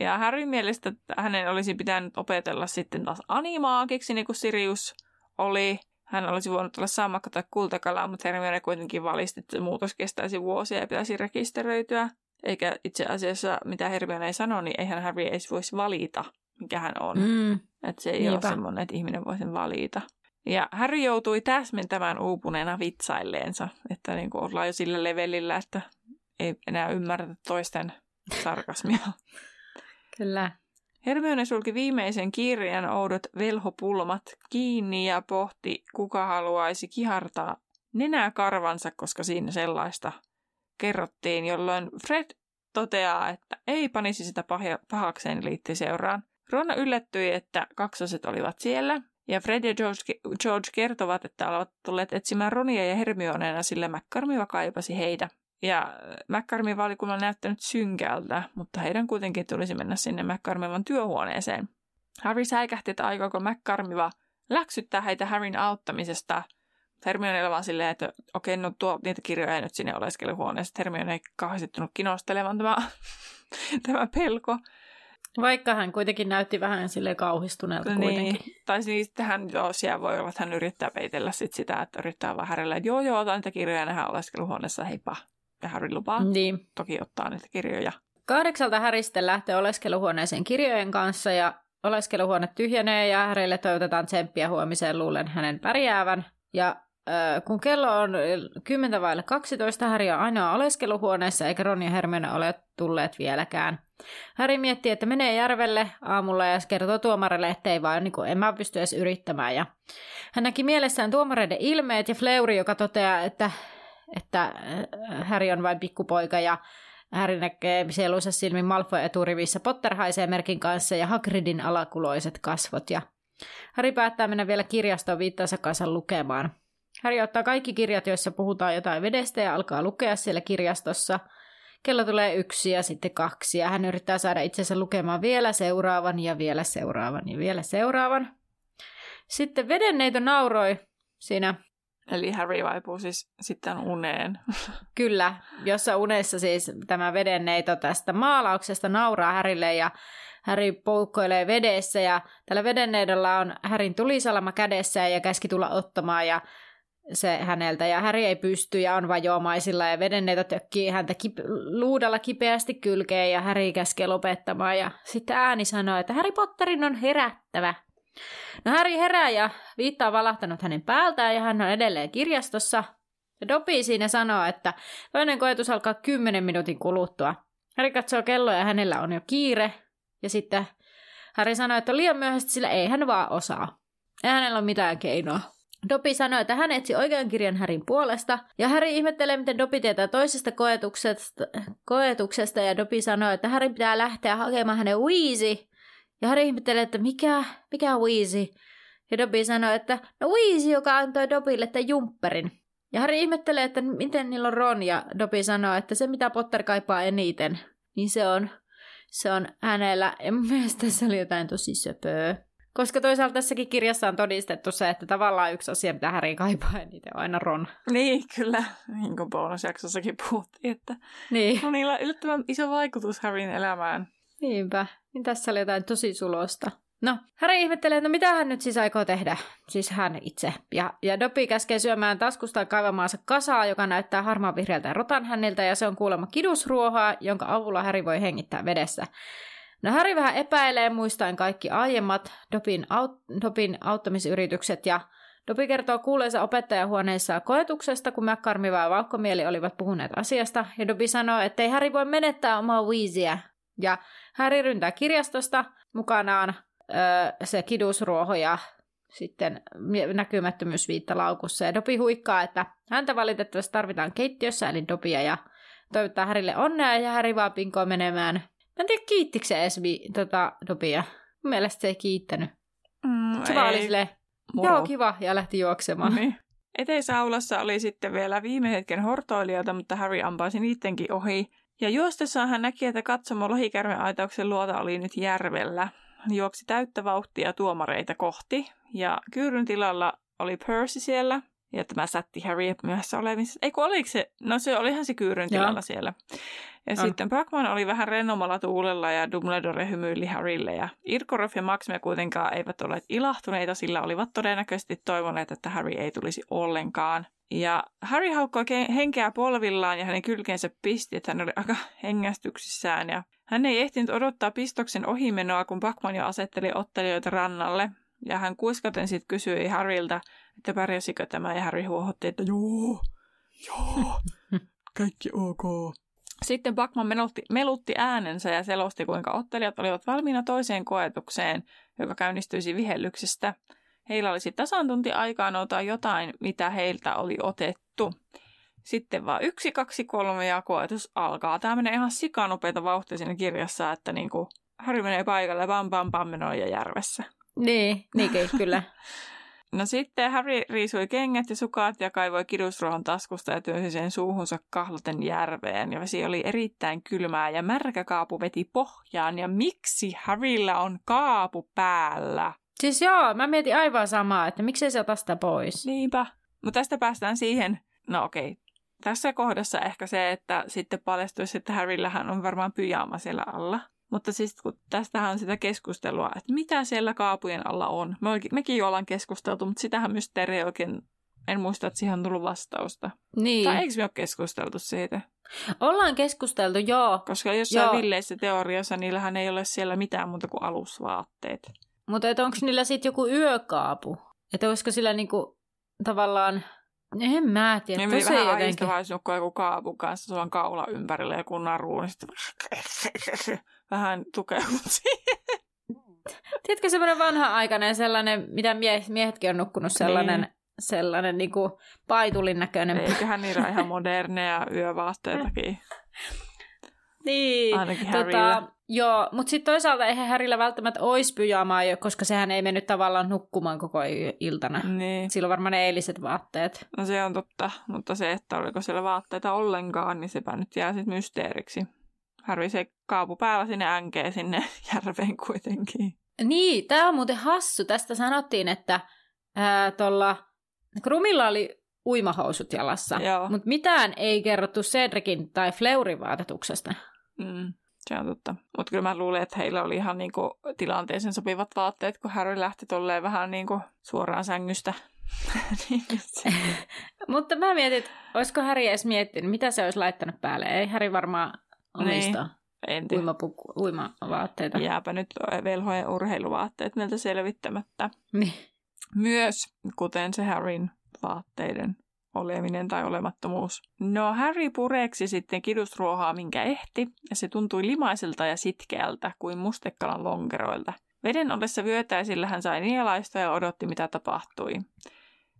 Ja Harryn mielestä hänen olisi pitänyt opetella sitten taas animaakiksi, niin kuin Sirius oli. Hän olisi voinut olla sammakka tai kultakala, mutta Hermione kuitenkin valisti, että muutos kestäisi vuosia ja pitäisi rekisteröityä. Eikä itse asiassa, mitä Hermione ei sano, niin eihän Harry edes voisi valita, mikä hän on. Mm. Että se ei Niinpä. ole semmoinen, että ihminen voi sen valita. Ja Harry joutui täsmentämään uupuneena vitsailleensa, että niin kuin ollaan jo sillä levelillä, että ei enää ymmärretä toisten sarkasmia. Kyllä. Hermione sulki viimeisen kirjan oudot velhopulmat kiinni ja pohti, kuka haluaisi kihartaa nenää karvansa, koska siinä sellaista kerrottiin, jolloin Fred toteaa, että ei panisi sitä pahakseen liitti seuraan. Ronna yllättyi, että kaksoset olivat siellä, ja Fred ja George, George kertovat, että ovat tulleet etsimään Ronia ja Hermioneena, sillä McCormiva kaipasi heitä. Ja McCormiva oli kuulemma näyttänyt synkältä, mutta heidän kuitenkin tulisi mennä sinne McCormivan työhuoneeseen. Harry säikähti, että aikooko McCormiva läksyttää heitä Harryn auttamisesta – Hermione vaan silleen, että okei, no tuo niitä kirjoja nyt sinne oleskeluhuoneeseen. Hermione ei kauheasti kinostelemaan tämä, tämä pelko. Vaikka hän kuitenkin näytti vähän sille kauhistuneelta niin. kuitenkin. Tai siis hän, joo, siellä voi olla, että hän yrittää peitellä sit sitä, että yrittää vaan Härille, että joo, joo, otan niitä kirjoja nähdään oleskeluhuoneessa, heippa. Ja Harry lupaa niin. toki ottaa niitä kirjoja. Kahdeksalta Harry sitten lähtee oleskeluhuoneeseen kirjojen kanssa ja oleskeluhuone tyhjenee ja Harrylle toivotetaan tsemppiä huomiseen luulen hänen pärjäävän. Ja kun kello on 10 vaille 12, Häri on ainoa oleskeluhuoneessa eikä Ron ja Hermione ole tulleet vieläkään. Häri miettii, että menee järvelle aamulla ja kertoo tuomarille, että ei vaan, niin kuin, en mä pysty edes yrittämään. Ja hän näki mielessään tuomareiden ilmeet ja Fleury, joka toteaa, että, että Häri on vain pikkupoika ja Häri näkee sieluisa silmin Malfoy eturivissä Potterhaisee-merkin kanssa ja Hagridin alakuloiset kasvot. Ja Häri päättää mennä vielä kirjastoon viittansa kanssa lukemaan. Harry ottaa kaikki kirjat, joissa puhutaan jotain vedestä ja alkaa lukea siellä kirjastossa. Kello tulee yksi ja sitten kaksi ja hän yrittää saada itsensä lukemaan vielä seuraavan ja vielä seuraavan ja vielä seuraavan. Sitten vedenneito nauroi siinä. Eli Harry vaipuu siis sitten uneen. Kyllä, jossa unessa siis tämä vedenneito tästä maalauksesta nauraa Härille ja Häri poukkoilee vedessä ja tällä vedenneidolla on Härin tulisalama kädessä ja käski tulla ottamaan ja se häneltä ja Häri ei pysty ja on vajoamaisilla ja vedenneitä tökkii häntä kip- luudalla kipeästi kylkeen ja Häri käskee lopettamaan ja sitten ääni sanoo, että Harry Potterin on herättävä. No Häri herää ja viittaa valahtanut hänen päältään ja hän on edelleen kirjastossa. Ja Dopi siinä sanoo, että toinen koetus alkaa kymmenen minuutin kuluttua. Häri katsoo kelloa ja hänellä on jo kiire. Ja sitten Häri sanoo, että on liian myöhäistä, sillä ei hän vaan osaa. Ei hänellä ole mitään keinoa. Dopi sanoi, että hän etsi oikean kirjan Härin puolesta, ja Häri ihmettelee, miten Dopi tietää toisesta koetuksesta, koetuksesta ja Dopi sanoi, että Häri pitää lähteä hakemaan hänen Weezy. Ja Häri ihmettelee, että mikä, mikä Weezy? Ja Dopi sanoi, että no Weezy, joka antoi Dopille tämän jumpperin. Ja Häri ihmettelee, että miten niillä on Ron, ja Dopi sanoi, että se mitä Potter kaipaa eniten, niin se on, se on hänellä. Ja mielestäni se oli jotain tosi söpöä. Koska toisaalta tässäkin kirjassa on todistettu se, että tavallaan yksi asia, mitä Harry kaipaa eniten on aina Ron. Niin, kyllä. Niin kuin bonusjaksossakin puhuttiin, että niin. no, niillä on yllättävän iso vaikutus Harryn elämään. Niinpä. Niin tässä oli jotain tosi sulosta. No, Harry ihmettelee, että no mitä hän nyt siis aikoo tehdä, siis hän itse. Ja, ja Dobby käskee syömään taskusta kaivamaansa kasaa, joka näyttää harmaan vihreältä rotan häniltä, ja se on kuulemma kidusruohoa, jonka avulla Harry voi hengittää vedessä. No Harry vähän epäilee muistaen kaikki aiemmat Dobin, aut- Dobin auttamisyritykset ja Dopi kertoo kuuleensa opettajahuoneessa koetuksesta, kun McCarmiva ja Valkkomieli olivat puhuneet asiasta, ja Dobi sanoo, että ei Harry voi menettää omaa Weezyä. Ja Harry ryntää kirjastosta mukanaan öö, se kidusruoho ja sitten näkymättömyysviitta laukussa. Ja Dopi huikkaa, että häntä valitettavasti tarvitaan keittiössä, eli Dobia, ja toivottaa Härille onnea, ja Häri vaan pinkoo menemään. Mä en tiedä, kiittikö se edes tota, Dobia. Mun mielestä se ei kiittänyt. Mm, se ei. vaan oli silleen, Moro. Joo, kiva, ja lähti juoksemaan. Niin. Eteisaulassa oli sitten vielä viime hetken hortoilijoita, mutta Harry ampaisi niidenkin ohi. Ja juostessaan hän näki, että katsomo lohikärmen aitauksen luota oli nyt järvellä. Hän juoksi täyttä vauhtia tuomareita kohti, ja kyyryn tilalla oli Percy siellä, ja tämä sätti Harry myöhässä olemissa. Ei kun oliko se, no se olihan se kyyryn tilalla siellä. Ja on. sitten Brackman oli vähän rennomalla tuulella ja Dumbledore hymyili Harrylle. Ja Irkorov ja Maxme kuitenkaan eivät ole ilahtuneita, sillä olivat todennäköisesti toivoneet, että Harry ei tulisi ollenkaan. Ja Harry haukkoi henkeä polvillaan ja hänen kylkeensä pisti, että hän oli aika hengästyksissään. Ja hän ei ehtinyt odottaa pistoksen ohimenoa, kun Backman jo asetteli ottelijoita rannalle. Ja hän kuiskaten sitten kysyi Harryltä, että pärjäsikö tämä, ja Harry huohotti, että joo, joo, kaikki ok. Sitten Backman melutti, melutti äänensä ja selosti, kuinka ottelijat olivat valmiina toiseen koetukseen, joka käynnistyisi vihellyksestä. Heillä olisi tasan tunti aikaa noutaa jotain, mitä heiltä oli otettu. Sitten vaan yksi, kaksi, kolme ja koetus alkaa. Tämä menee ihan sikanopeita vauhtia siinä kirjassa, että niin kuin Harry menee paikalle, pam pam pam ja järvessä. Niin, niinkin, kyllä. No sitten Harry riisui kengät ja sukat ja kaivoi kidusruohon taskusta ja työnsi sen suuhunsa kahlaten järveen. Ja vesi oli erittäin kylmää ja märkä kaapu veti pohjaan. Ja miksi Harryllä on kaapu päällä? Siis joo, mä mietin aivan samaa, että miksei se ota sitä pois. Niinpä. Mutta tästä päästään siihen, no okei, tässä kohdassa ehkä se, että sitten paljastuisi, että Harryllähän on varmaan pyjaama siellä alla. Mutta siis kun tästähän on sitä keskustelua, että mitä siellä kaapujen alla on. Me oikein, mekin jo ollaan keskusteltu, mutta sitähän mysteeri oikein, en muista, että siihen on tullut vastausta. Niin. Tai eikö me ole keskusteltu siitä? Ollaan keskusteltu, joo. Koska jossain joo. villeissä teoriassa niillähän ei ole siellä mitään muuta kuin alusvaatteet. Mutta onko niillä sitten joku yökaapu? Että olisiko sillä niinku tavallaan en mä tiedä. Niin meni vähän jotenkin... kun joku kaapun kanssa sulla kaula ympärillä ja kun naruun, niin sitten vähän tukeudut siihen. Tiedätkö semmoinen vanha-aikainen sellainen, mitä mie- miehetkin on nukkunut, sellainen, niin. sellainen niin kuin paitulin näköinen. Eiköhän niillä ihan moderneja yövaatteitakin. niin, Ainakin tota, joo, mutta sitten toisaalta eihän Härillä välttämättä olisi pyjamaa, koska sehän ei mennyt tavallaan nukkumaan koko iltana. Niin. Sillä on varmaan ne eiliset vaatteet. No se on totta, mutta se, että oliko siellä vaatteita ollenkaan, niin sepä nyt jää sitten mysteeriksi. Harvi se kaapu päällä sinne änkee sinne järveen kuitenkin. Niin, tämä on muuten hassu. Tästä sanottiin, että tuolla Krumilla oli uimahousut jalassa, mutta mitään ei kerrottu Cedricin tai Fleurin vaatetuksesta. Mm, se on totta. Mutta kyllä mä luulen, että heillä oli ihan niinku tilanteeseen sopivat vaatteet, kun Harry lähti tolleen vähän niinku suoraan sängystä. Niin mutta mä mietin, että olisiko Harry edes miettinyt, mitä se olisi laittanut päälle. Ei Harry varmaan omista niin. Uimapuku, uimavaatteita. Jääpä nyt velhojen urheiluvaatteet meiltä selvittämättä. Niin. Myös, kuten se Harryn vaatteiden oleminen tai olemattomuus. No Harry pureksi sitten kidusruohaa, minkä ehti, ja se tuntui limaiselta ja sitkeältä kuin mustekalan lonkeroilta. Veden ollessa vyötäisillä hän sai nielaista ja odotti, mitä tapahtui.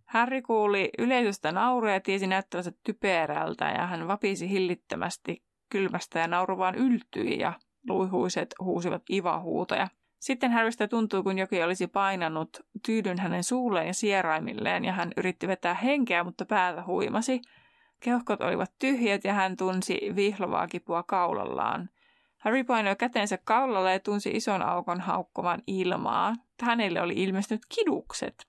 Harry kuuli yleisöstä nauruja ja tiesi näyttävänsä typerältä ja hän vapisi hillittömästi kylmästä ja nauru vaan yltyi ja luihuiset huusivat ivahuutoja. Sitten Harrystä tuntui, kun jokin olisi painanut tyydyn hänen suulleen ja sieraimilleen ja hän yritti vetää henkeä, mutta päätä huimasi. Keuhkot olivat tyhjät ja hän tunsi vihlovaa kipua kaulallaan. Harry painoi kätensä kaulalle ja tunsi ison aukon haukkovan ilmaa. Hänelle oli ilmestynyt kidukset.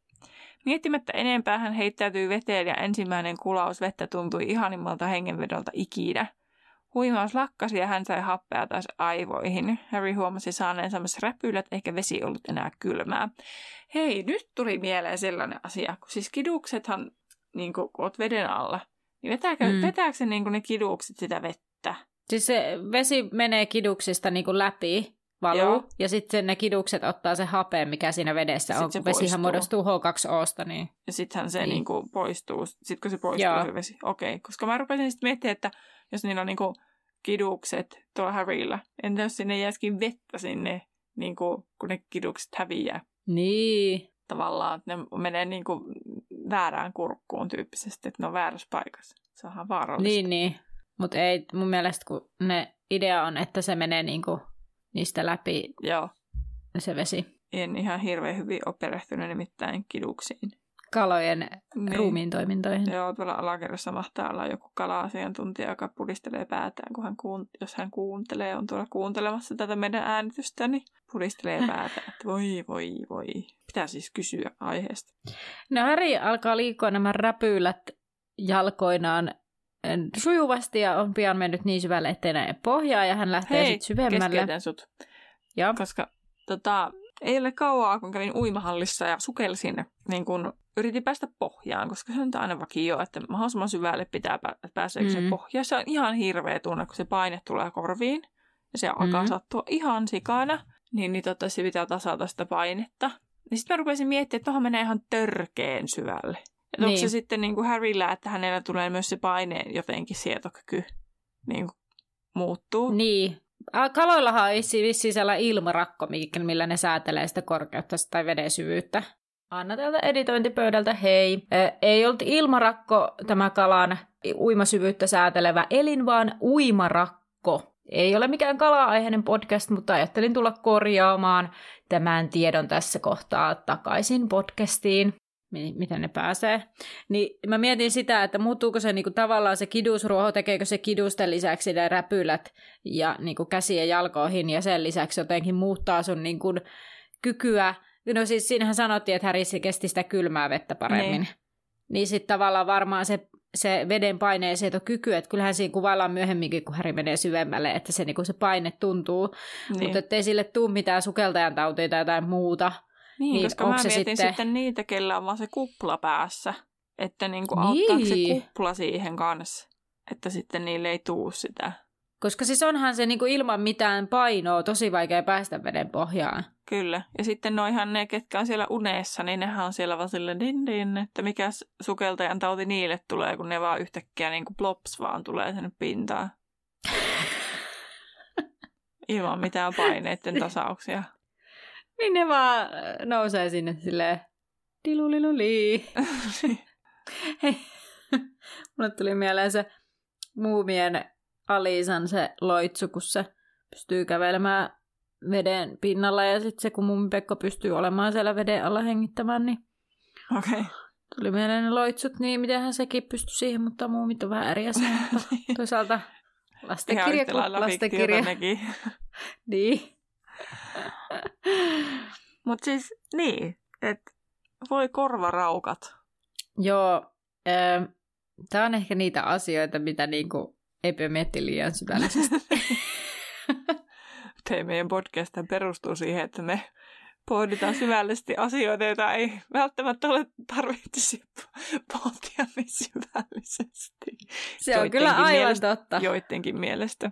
Miettimättä enempää hän heittäytyi veteen ja ensimmäinen kulaus vettä tuntui ihanimmalta hengenvedolta ikinä. Huimaus lakkasi ja hän sai happea taas aivoihin. Harry huomasi saaneensa myös räpylät, eikä vesi ollut enää kylmää. Hei, nyt tuli mieleen sellainen asia, kun siis kiduksethan, niin kun, kun oot veden alla, niin vetääkö, mm. vetääkö se niin ne kidukset sitä vettä? Siis se vesi menee kiduksista niin kuin läpi, valuu, Joo. ja sitten ne kidukset ottaa se hape, mikä siinä vedessä sit on, kun vesihän muodostuu H2Osta. Niin... Ja sittenhän se niin. Niin kuin poistuu, sitten kun se poistuu Joo. se vesi. Okei, okay. koska mä rupesin sitten miettimään, että jos niillä on niin kuin kidukset tuolla Harryllä, entä jos sinne jäisikin vettä sinne, niin kuin, kun ne kidukset häviää? Niin. Tavallaan, että ne menee niin kuin väärään kurkkuun tyyppisesti, että ne on väärässä paikassa. Se onhan vaarallista. Niin, niin. Mutta ei mun mielestä, kun ne idea on, että se menee niinku niistä läpi Joo. se vesi. En ihan hirveän hyvin ole perehtynyt nimittäin kiduksiin. Kalojen niin. ruumiin toimintoihin. Joo, tuolla alakerrassa mahtaa olla joku kala-asiantuntija, joka pudistelee päätään, kun hän kuun- jos hän kuuntelee, on tuolla kuuntelemassa tätä meidän äänitystä, niin pudistelee päätään, että voi, voi, voi. Pitää siis kysyä aiheesta. No Harry alkaa liikkua nämä räpylät jalkoinaan sujuvasti ja on pian mennyt niin syvälle, ettei näe pohjaa ja hän lähtee sitten syvemmälle. Hei, sut. Ja. Koska tota, ei ole kauaa, kun kävin uimahallissa ja sukelsin, niin kun yritin päästä pohjaan, koska se on aina vakio, että mahdollisimman syvälle pitää päästä mm. se pohja. Se on ihan hirveä tunne, kun se paine tulee korviin ja se alkaa mm. sattua ihan sikana, niin, niin totta, se pitää tasata sitä painetta. Niin sitten mä rupesin miettimään, että tuohon menee ihan törkeen syvälle. Että niin. onko se sitten niin kuin Harryllä, että hänellä tulee myös se paineen jotenkin sietokyky niin kuin muuttuu? Niin. Kaloillahan on vissiin sellainen ilmarakko, millä ne säätelee sitä korkeutta tai veden syvyyttä. Anna täältä editointipöydältä, hei. Ei ollut ilmarakko tämä kalan uimasyvyyttä säätelevä elin, vaan uimarakko. Ei ole mikään kala-aiheinen podcast, mutta ajattelin tulla korjaamaan tämän tiedon tässä kohtaa takaisin podcastiin miten ne pääsee. Niin mä mietin sitä, että muuttuuko se niinku tavallaan se kidusruoho, tekeekö se kidusten lisäksi ne räpylät ja niinku käsien jalkoihin ja sen lisäksi jotenkin muuttaa sun niinku kykyä. No siis siinähän sanottiin, että Härissi kesti sitä kylmää vettä paremmin. Niin, niin sitten tavallaan varmaan se, se veden paineen kyky, että kyllähän siinä kuvaillaan myöhemminkin, kun Häri menee syvemmälle, että se, niinku se paine tuntuu. Niin. Mutta ettei sille tule mitään sukeltajan tautia tai jotain muuta – niin, niin koska mä mietin sitten... sitten niitä, kellä on vaan se kupla päässä. Että niinku niin. auttaako se kupla siihen kanssa, että sitten niille ei tuu sitä. Koska siis onhan se niin kuin ilman mitään painoa tosi vaikea päästä veden pohjaan. Kyllä. Ja sitten noihan ne, ketkä on siellä unessa, niin nehän on siellä vaan sille din, din että mikä sukeltajan tauti niille tulee, kun ne vaan yhtäkkiä niin kuin plops vaan tulee sinne pintaan. Ilman mitään paineiden tasauksia. Niin ne vaan äh, nousee sinne silleen diluliluli. Hei, mulle tuli mieleen se muumien Alisan se loitsu, kun se pystyy kävelemään veden pinnalla ja sitten se, kun muumi Pekko pystyy olemaan siellä veden alla hengittämään, niin. Okay. Tuli mieleen ne loitsut, niin mitenhän sekin pystyi siihen, mutta muumit on vähän eri asia, mutta toisaalta lastenkirja kuin lastenkirja. niin. Mutta siis niin, että voi korvaraukat. Joo, äh, tämä on ehkä niitä asioita, mitä niinku ei miettiä liian syvällisesti. Tei meidän podcast perustuu siihen, että me pohditaan syvällisesti asioita, joita ei välttämättä ole tarvitsisi pohtia niin syvällisesti. Se on kyllä aivan mielestä, totta. Joidenkin mielestä.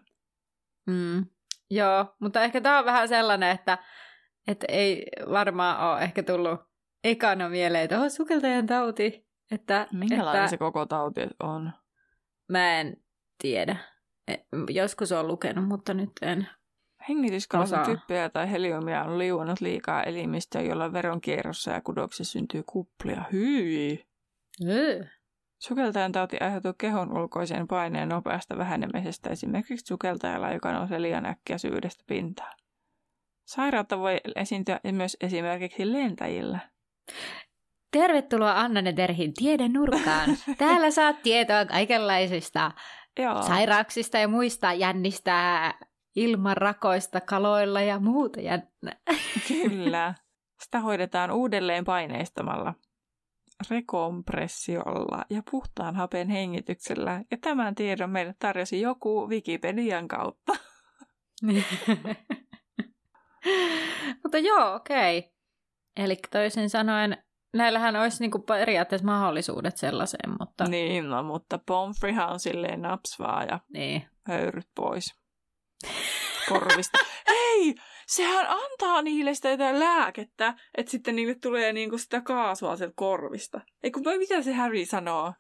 Mm. Joo, mutta ehkä tämä on vähän sellainen, että, että ei varmaan ole ehkä tullut ekana mieleen, että oh, sukeltajan tauti. Että, Minkälainen että... se koko tauti on? Mä en tiedä. E, joskus on lukenut, mutta nyt en. Hengityskaasun tai heliumia on liuunut liikaa elimistöä, jolla veronkierrossa ja kudoksessa syntyy kuplia. Hyi! Öö. Sukeltajan tauti aiheutuu kehon ulkoisen paineen nopeasta vähenemisestä esimerkiksi sukeltajalla, joka nousee liian äkkiä syvyydestä pintaan. Sairautta voi esiintyä myös esimerkiksi lentäjillä. Tervetuloa Anna Terhin tieden nurkkaan. Täällä saat tietoa kaikenlaisista Joo. sairauksista ja muista jännistä ilmanrakoista kaloilla ja muuta jännä. Kyllä. Sitä hoidetaan uudelleen paineistamalla. rekompressiolla ja puhtaan hapen hengityksellä, ja tämän tiedon meille tarjosi joku Wikipedian kautta. Mutta joo, okei. Okay. Eli toisin sanoen, näillähän olisi niinku periaatteessa mahdollisuudet sellaiseen, mutta... Niin, no, mutta Pomfrihan on silleen napsvaa ja niin. höyryt pois korvista. Hei! Sehän antaa niille sitä jotain lääkettä, että sitten niille tulee niinku sitä kaasua sieltä korvista. Ei kun mitä se Harry sanoo?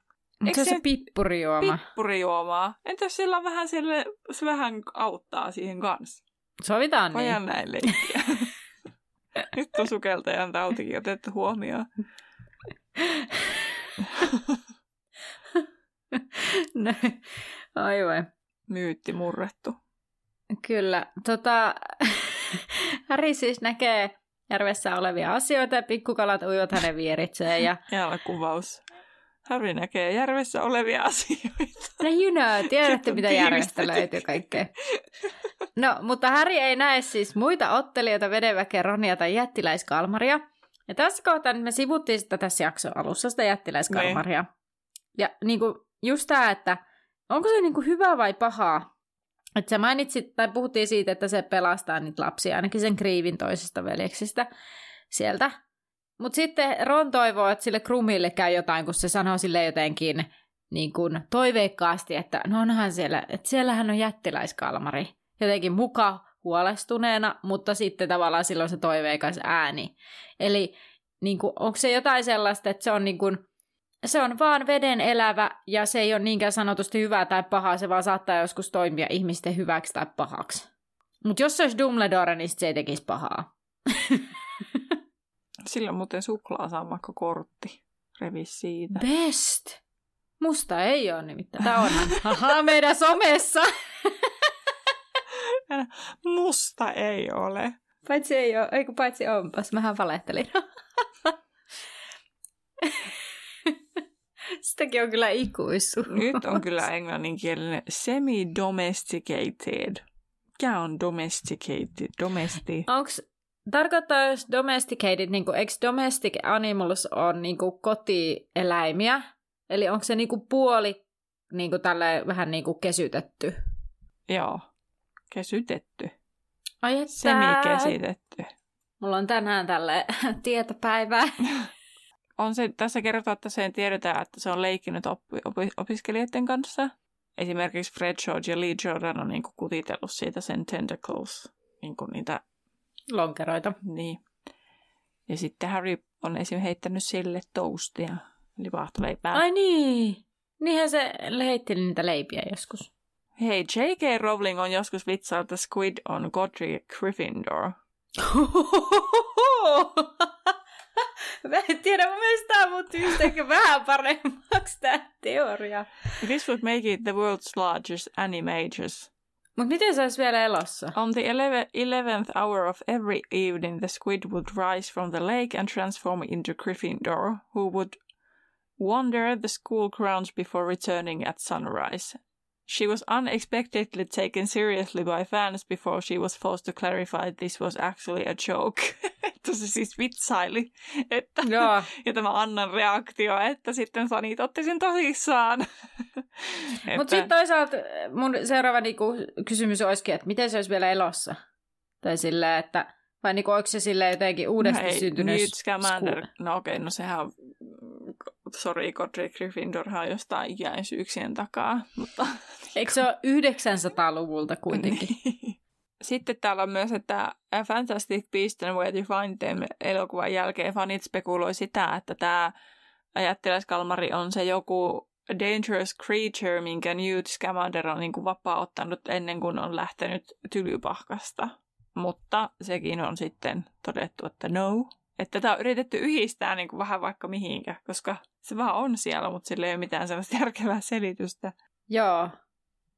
Eikö se on se pippurijuoma. Pippurijuomaa. Entäs sillä on vähän sille, se vähän auttaa siihen kanssa? Sovitaan Vajan niin. näin leikkiä. Nyt on sukeltajan tautikin otettu huomioon. no, aivan. Myytti murrettu. Kyllä. Tota, Häri siis näkee järvessä olevia asioita ja pikkukalat uivat hänen vieritseen. Ja... kuvaus. Harry näkee järvessä olevia asioita. No you know, tiedätte mitä järvestä löytyy kaikkea. No, mutta Harry ei näe siis muita ottelijoita, vedenväkeä, Ronia tai jättiläiskalmaria. Ja tässä kohtaa me sivuttiin sitä tässä jakson alussa, sitä jättiläiskalmaria. Ne. Ja niin kuin, just tämä, että onko se niin kuin hyvä vai pahaa, että sä mainitsit, tai puhuttiin siitä, että se pelastaa niitä lapsia, ainakin sen kriivin toisesta veljeksistä sieltä. Mutta sitten Ron toivoo, että sille Krumille käy jotain, kun se sanoo sille jotenkin niin kuin toiveikkaasti, että no onhan siellä, että siellähän on jättiläiskalmari. Jotenkin muka huolestuneena, mutta sitten tavallaan silloin se toiveikas ääni. Eli niin kuin, onko se jotain sellaista, että se on niin kuin, se on vaan veden elävä ja se ei ole niinkään sanotusti hyvää tai pahaa, se vaan saattaa joskus toimia ihmisten hyväksi tai pahaksi. Mutta jos se olisi Dumbledore, niin se ei tekisi pahaa. Sillä on muuten suklaasammakko kortti. Revi siitä. Best! Musta ei ole nimittäin. Tämä onhan Aha, meidän somessa. Musta ei ole. Paitsi ei ole, ei kun paitsi onpas. Mähän valehtelin. Sitäkin on kyllä ikuissu. Nyt on kyllä englanninkielinen semi-domesticated. Mikä on domesticated? Domesti. Onks, tarkoittaa jos domesticated, niin kuin, eikö domestic animals on niin kuin kotieläimiä? Eli onko se niin kuin puoli niin kuin tälle vähän niin kuin kesytetty? Joo, kesytetty. Ai että... Semi-kesitetty. Mulla on tänään tälle tietopäivää. on se, tässä kerrotaan, että sen tiedetään, että se on leikkinyt oppi, opi, opiskelijoiden kanssa. Esimerkiksi Fred George ja Lee Jordan on niin kuin kutitellut siitä sen tentacles, niin kuin niitä lonkeroita. Niin. Ja sitten Harry on esim. heittänyt sille toastia, eli vaahtoleipää. Ai niin! Niinhän se heitteli niitä leipiä joskus. Hei, J.K. Rowling on joskus vitsailta että Squid on Godric Gryffindor. Mä en tiedä, mun mielestä tämä muutti yhtäkkiä vähän paremmaksi tämä teoria. This would make it the world's largest animagus. Mutta miten se olisi vielä elossa? On the 11th hour of every evening, the squid would rise from the lake and transform into Gryffindor, who would wander the school grounds before returning at sunrise. She was unexpectedly taken seriously by fans before she was forced to clarify this was actually a joke. että se siis vitsaili. Että, Joo. ja tämä Annan reaktio, että sitten Sanit otti sen tosissaan. Mutta sitten toisaalta mun seuraava niinku, kysymys olisikin, että miten se olisi vielä elossa? Tai silleen, että vai niinku, onko se sille jotenkin uudesti no, syntynyt? Newt Scamander, no okei, okay, no sehän sorry, Godric Gryffindorhan on jostain ikäisyyksien takaa. Mutta... Eikö se ole 900-luvulta kuitenkin? Niin. Sitten täällä on myös, että Fantastic Beasts and Where You Find Them elokuvan jälkeen fanit spekuloi sitä, että tämä jättiläiskalmari on se joku dangerous creature, minkä Newt Scamander on niin kuin vapauttanut ennen kuin on lähtenyt tylypahkasta. Mutta sekin on sitten todettu, että no, että tätä on yritetty yhdistää niin kuin vähän vaikka mihinkä, koska se vaan on siellä, mutta sillä ei ole mitään sellaista järkevää selitystä. Joo.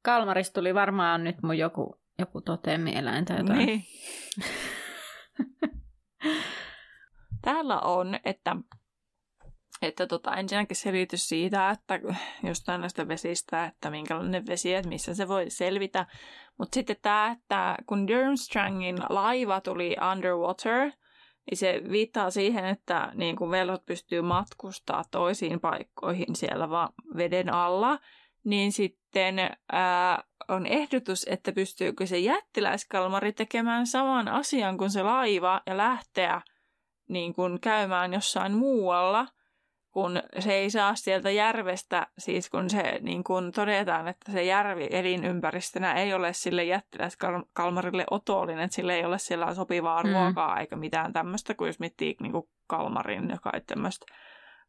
Kalmarista tuli varmaan nyt mun joku, joku totemieläin tai jotain. Niin. Täällä on, että, että tota, ensinnäkin selitys siitä, että jostain näistä vesistä, että minkälainen vesi, että missä se voi selvitä. Mutta sitten tämä, että kun Durmstrangin laiva tuli underwater – niin se viittaa siihen, että niin kuin velhot pystyy matkustaa toisiin paikkoihin siellä vaan veden alla, niin sitten ää, on ehdotus, että pystyykö se jättiläiskalmari tekemään saman asian kuin se laiva ja lähteä niin kuin käymään jossain muualla, kun se ei saa sieltä järvestä, siis kun se niin kuin todetaan, että se järvi elinympäristönä ei ole sille jättiläiskalmarille otollinen, että sille ei ole siellä sopivaa mm. ruokaa eikä mitään tämmöistä, kun jos miettii niin kuin kalmarin, joka ei tämmöistä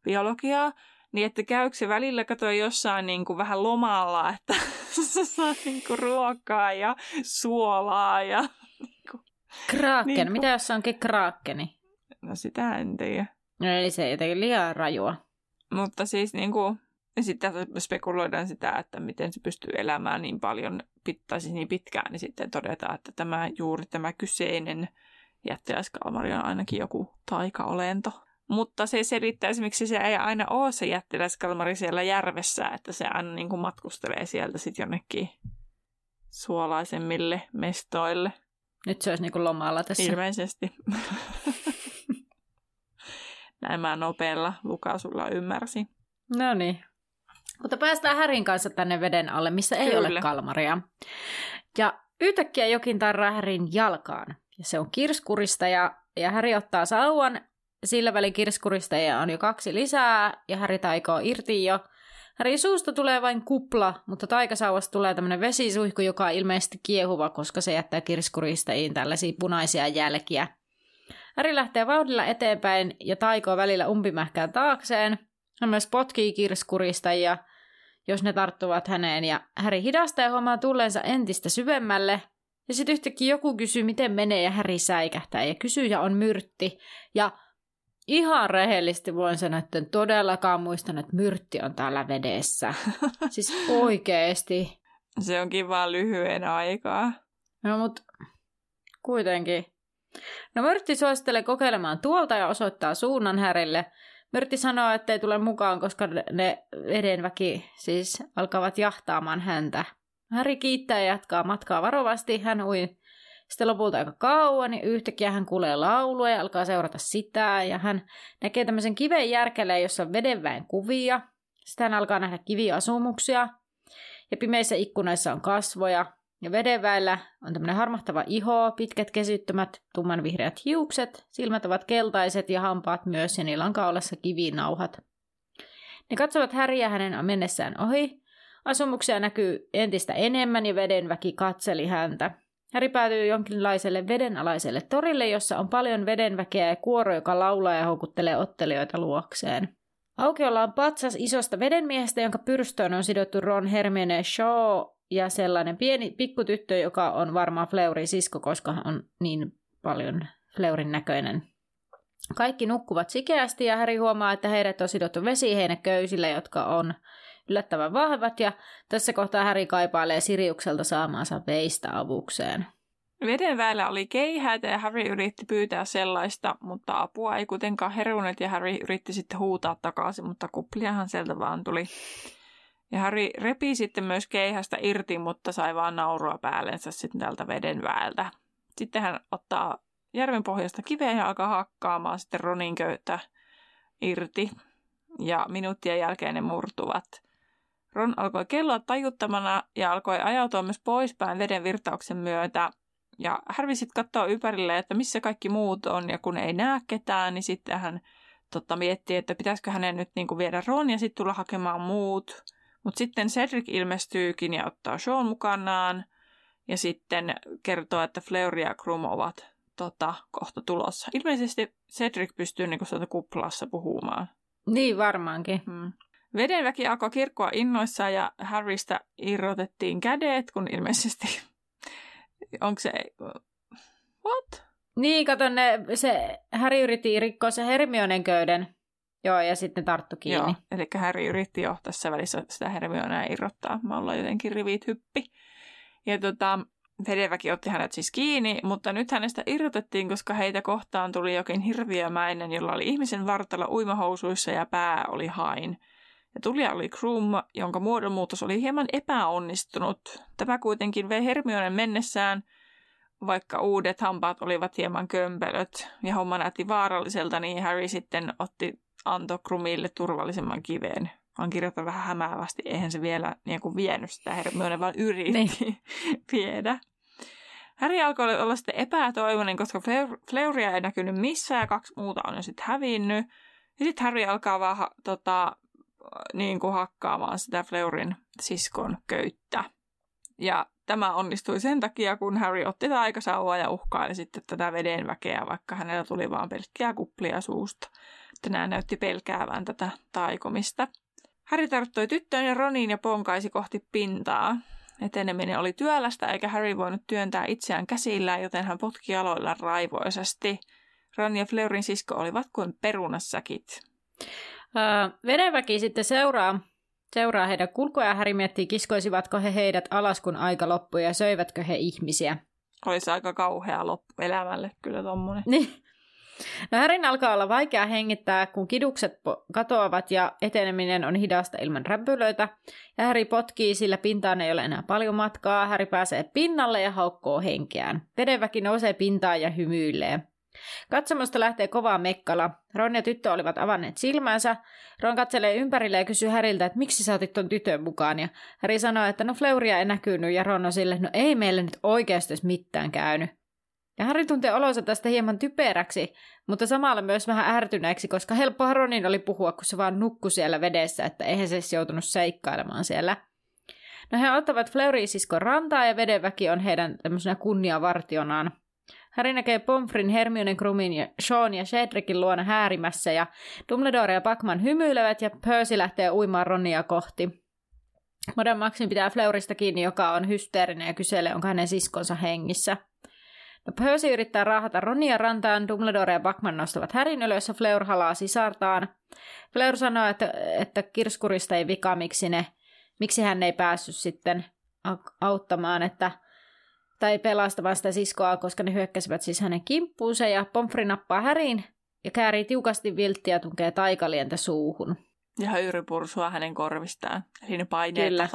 biologiaa, niin että käykö se välillä katoa jossain niin kuin vähän lomalla, että se saa niin kuin ruokaa ja suolaa ja... Niin kuin, Kraken, niin kuin... mitä jos onkin kraakeni? No sitä en tiedä. No eli se jotenkin liian rajua. Mutta siis niin kuin, sitten spekuloidaan sitä, että miten se pystyy elämään niin paljon, tai siis niin pitkään, niin sitten todetaan, että tämä juuri tämä kyseinen jättiläiskalmari on ainakin joku taikaolento. Mutta se selittää miksi se ei aina ole se jättiläiskalmari siellä järvessä, että se aina niin kuin matkustelee sieltä sitten jonnekin suolaisemmille mestoille. Nyt se olisi niin kuin lomalla tässä. Ilmeisesti. Näin mä nopealla lukasulla ymmärsin. No niin. Mutta päästään Härin kanssa tänne veden alle, missä ei Kyllä. ole kalmaria. Ja yhtäkkiä jokin tarraa Härin jalkaan. Ja se on kirskurista ja, ja Häri ottaa sauvan. Sillä välin kirskuristeja on jo kaksi lisää ja Häri taikoo irti jo. Häri suusta tulee vain kupla, mutta taikasauvasta tulee tämmöinen vesisuihku, joka on ilmeisesti kiehuva, koska se jättää kirskuristejiin tällaisia punaisia jälkiä. Häri lähtee vauhdilla eteenpäin ja taikoo välillä umpimähkään taakseen. Hän myös potkii kirskurista ja jos ne tarttuvat häneen ja Häri hidastaa ja huomaa tulleensa entistä syvemmälle. Ja sitten yhtäkkiä joku kysyy, miten menee ja Häri säikähtää ja kysyjä on myrtti. Ja ihan rehellisesti voin sanoa, että en todellakaan muistan, että myrtti on täällä vedessä. siis oikeesti. Se onkin vaan lyhyen aikaa. No mut kuitenkin. No Mörtti suosittelee kokeilemaan tuolta ja osoittaa suunnan Härille. Mörtti sanoo, että ei tule mukaan, koska ne edenväki siis alkavat jahtaamaan häntä. Häri kiittää ja jatkaa matkaa varovasti. Hän ui sitten lopulta aika kauan, niin yhtäkkiä hän kuulee laulua ja alkaa seurata sitä. Ja hän näkee tämmöisen kiven järkeleen, jossa on vedenväen kuvia. Sitten hän alkaa nähdä kiviasumuksia. Ja pimeissä ikkunoissa on kasvoja. Ja on tämmöinen harmahtava iho, pitkät kesyttömät, tummanvihreät hiukset, silmät ovat keltaiset ja hampaat myös, ja niillä on kaulassa kivinauhat. Ne katsovat häriä hänen mennessään ohi. Asumuksia näkyy entistä enemmän ja vedenväki katseli häntä. Häri päätyy jonkinlaiselle vedenalaiselle torille, jossa on paljon vedenväkeä ja kuoro, joka laulaa ja houkuttelee ottelijoita luokseen. Aukiolla on patsas isosta vedenmiehestä, jonka pyrstöön on sidottu Ron Hermione Shaw ja sellainen pieni pikkutyttö, joka on varmaan Fleurin sisko, koska on niin paljon Fleurin näköinen. Kaikki nukkuvat sikeästi ja Häri huomaa, että heidät on sidottu vesiheinäköysille, jotka on yllättävän vahvat ja tässä kohtaa Häri kaipailee Siriukselta saamaansa veistä avukseen. Veden väellä oli keihäitä ja Harry yritti pyytää sellaista, mutta apua ei kuitenkaan herunut ja Harry yritti sitten huutaa takaisin, mutta kupliahan sieltä vaan tuli. Ja Harry repi sitten myös keihästä irti, mutta sai vaan naurua päällensä sitten tältä veden väältä. Sitten hän ottaa järven pohjasta kiveä ja alkaa hakkaamaan sitten Ronin köyttä irti. Ja minuuttien jälkeen ne murtuvat. Ron alkoi kelloa tajuttamana ja alkoi ajautua myös poispäin veden virtauksen myötä. Ja Harry sitten katsoo ympärille, että missä kaikki muut on, ja kun ei näe ketään, niin sitten hän totta, miettii, että pitäisikö hänen nyt niin kuin viedä Ron ja sitten tulla hakemaan muut. Mutta sitten Cedric ilmestyykin ja ottaa Sean mukanaan ja sitten kertoo, että Fleur ja Krum ovat tota, kohta tulossa. Ilmeisesti Cedric pystyy niinku kuplassa puhumaan. Niin varmaankin. Hmm. Vedenväki alkoi kirkkoa innoissaan ja Harrystä irrotettiin kädet, kun ilmeisesti... Onko se... What? Niin, kato, ne, se Harry yritti rikkoa se Hermionen köyden. Joo, ja sitten tarttu kiinni. Joo, eli Harry yritti jo tässä välissä sitä Hermionea irrottaa. Me ollaan jotenkin rivit hyppi. Ja tota, Vedeväki otti hänet siis kiinni, mutta nyt hänestä irrotettiin, koska heitä kohtaan tuli jokin hirviömäinen, jolla oli ihmisen vartalo uimahousuissa ja pää oli hain. Ja tulija oli Krum, jonka muodonmuutos oli hieman epäonnistunut. Tämä kuitenkin vei Hermionen mennessään, vaikka uudet hampaat olivat hieman kömpelöt ja homma näytti vaaralliselta, niin Harry sitten otti anto Krumille turvallisemman kiveen. Vaan kirjoittaa vähän hämäävästi, eihän se vielä niin kuin vienyt sitä Hermione, vaan yritti niin. viedä. Harry alkoi olla sitten epätoivoinen, koska Fleuria ei näkynyt missään ja kaksi muuta on jo sitten hävinnyt. Ja sitten Harry alkaa vaan ha, tota, niin kuin hakkaamaan sitä Fleurin siskon köyttä. Ja tämä onnistui sen takia, kun Harry otti taikasauvaa ja uhkaili sitten tätä vedenväkeä, vaikka hänellä tuli vain pelkkiä kuplia suusta. Tänään näytti pelkäävän tätä taikomista. Harry tarttui tyttöön ja Roniin ja ponkaisi kohti pintaa. Eteneminen oli työlästä eikä Harry voinut työntää itseään käsillään, joten hän potki aloilla raivoisesti. Ron ja Fleurin sisko olivat kuin perunassäkit. Uh, vedenväki sitten seuraa, seuraa heidän kulkua ja Harry miettii, kiskoisivatko he heidät alas, kun aika loppui ja söivätkö he ihmisiä. Olisi aika kauhea loppu elämälle kyllä tommonen. Niin. No Härin alkaa olla vaikea hengittää, kun kidukset katoavat ja eteneminen on hidasta ilman rämpylöitä. Ja Häri potkii, sillä pintaan ei ole enää paljon matkaa. Häri pääsee pinnalle ja haukkoo henkeään. Vedenväki nousee pintaan ja hymyilee. Katsomusta lähtee kovaa mekkala. Ron ja tyttö olivat avanneet silmänsä. Ron katselee ympärille ja kysyy Häriltä, että miksi sä otit ton tytön mukaan. Ja Häri sanoo, että no Fleuria ei näkynyt ja Ron on sille, no ei meille nyt oikeasti mitään käynyt. Ja Harry tuntee olonsa tästä hieman typeräksi, mutta samalla myös vähän ärtyneeksi, koska helppo Ronin oli puhua, kun se vaan nukkui siellä vedessä, että eihän se edes joutunut seikkailemaan siellä. No he ottavat Fleury-siskon rantaa ja vedenväki on heidän tämmöisenä kunniavartionaan. Harry näkee Pomfrin, Hermionen, Krumin ja Sean ja Cedricin luona häärimässä ja Dumbledore ja Packman hymyilevät ja Percy lähtee uimaan Ronia kohti. Modern Maxin pitää Fleurista kiinni, joka on hysteerinen ja kyselee, onko hänen siskonsa hengissä. Percy yrittää raahata Ronia rantaan, Dumbledore ja Backman nostavat härin ylös ja Fleur halaa sisartaan. Fleur sanoo, että, että Kirskurista ei vika, miksi, ne, miksi hän ei päässyt sitten auttamaan, että, tai pelastamaan sitä siskoa, koska ne hyökkäsivät siis hänen kimppuunsa ja Pomfri nappaa häriin ja käärii tiukasti vilttiä ja tunkee taikalientä suuhun. Ja höyry pursua hänen korvistaan. Eli ne paineet Kyllä.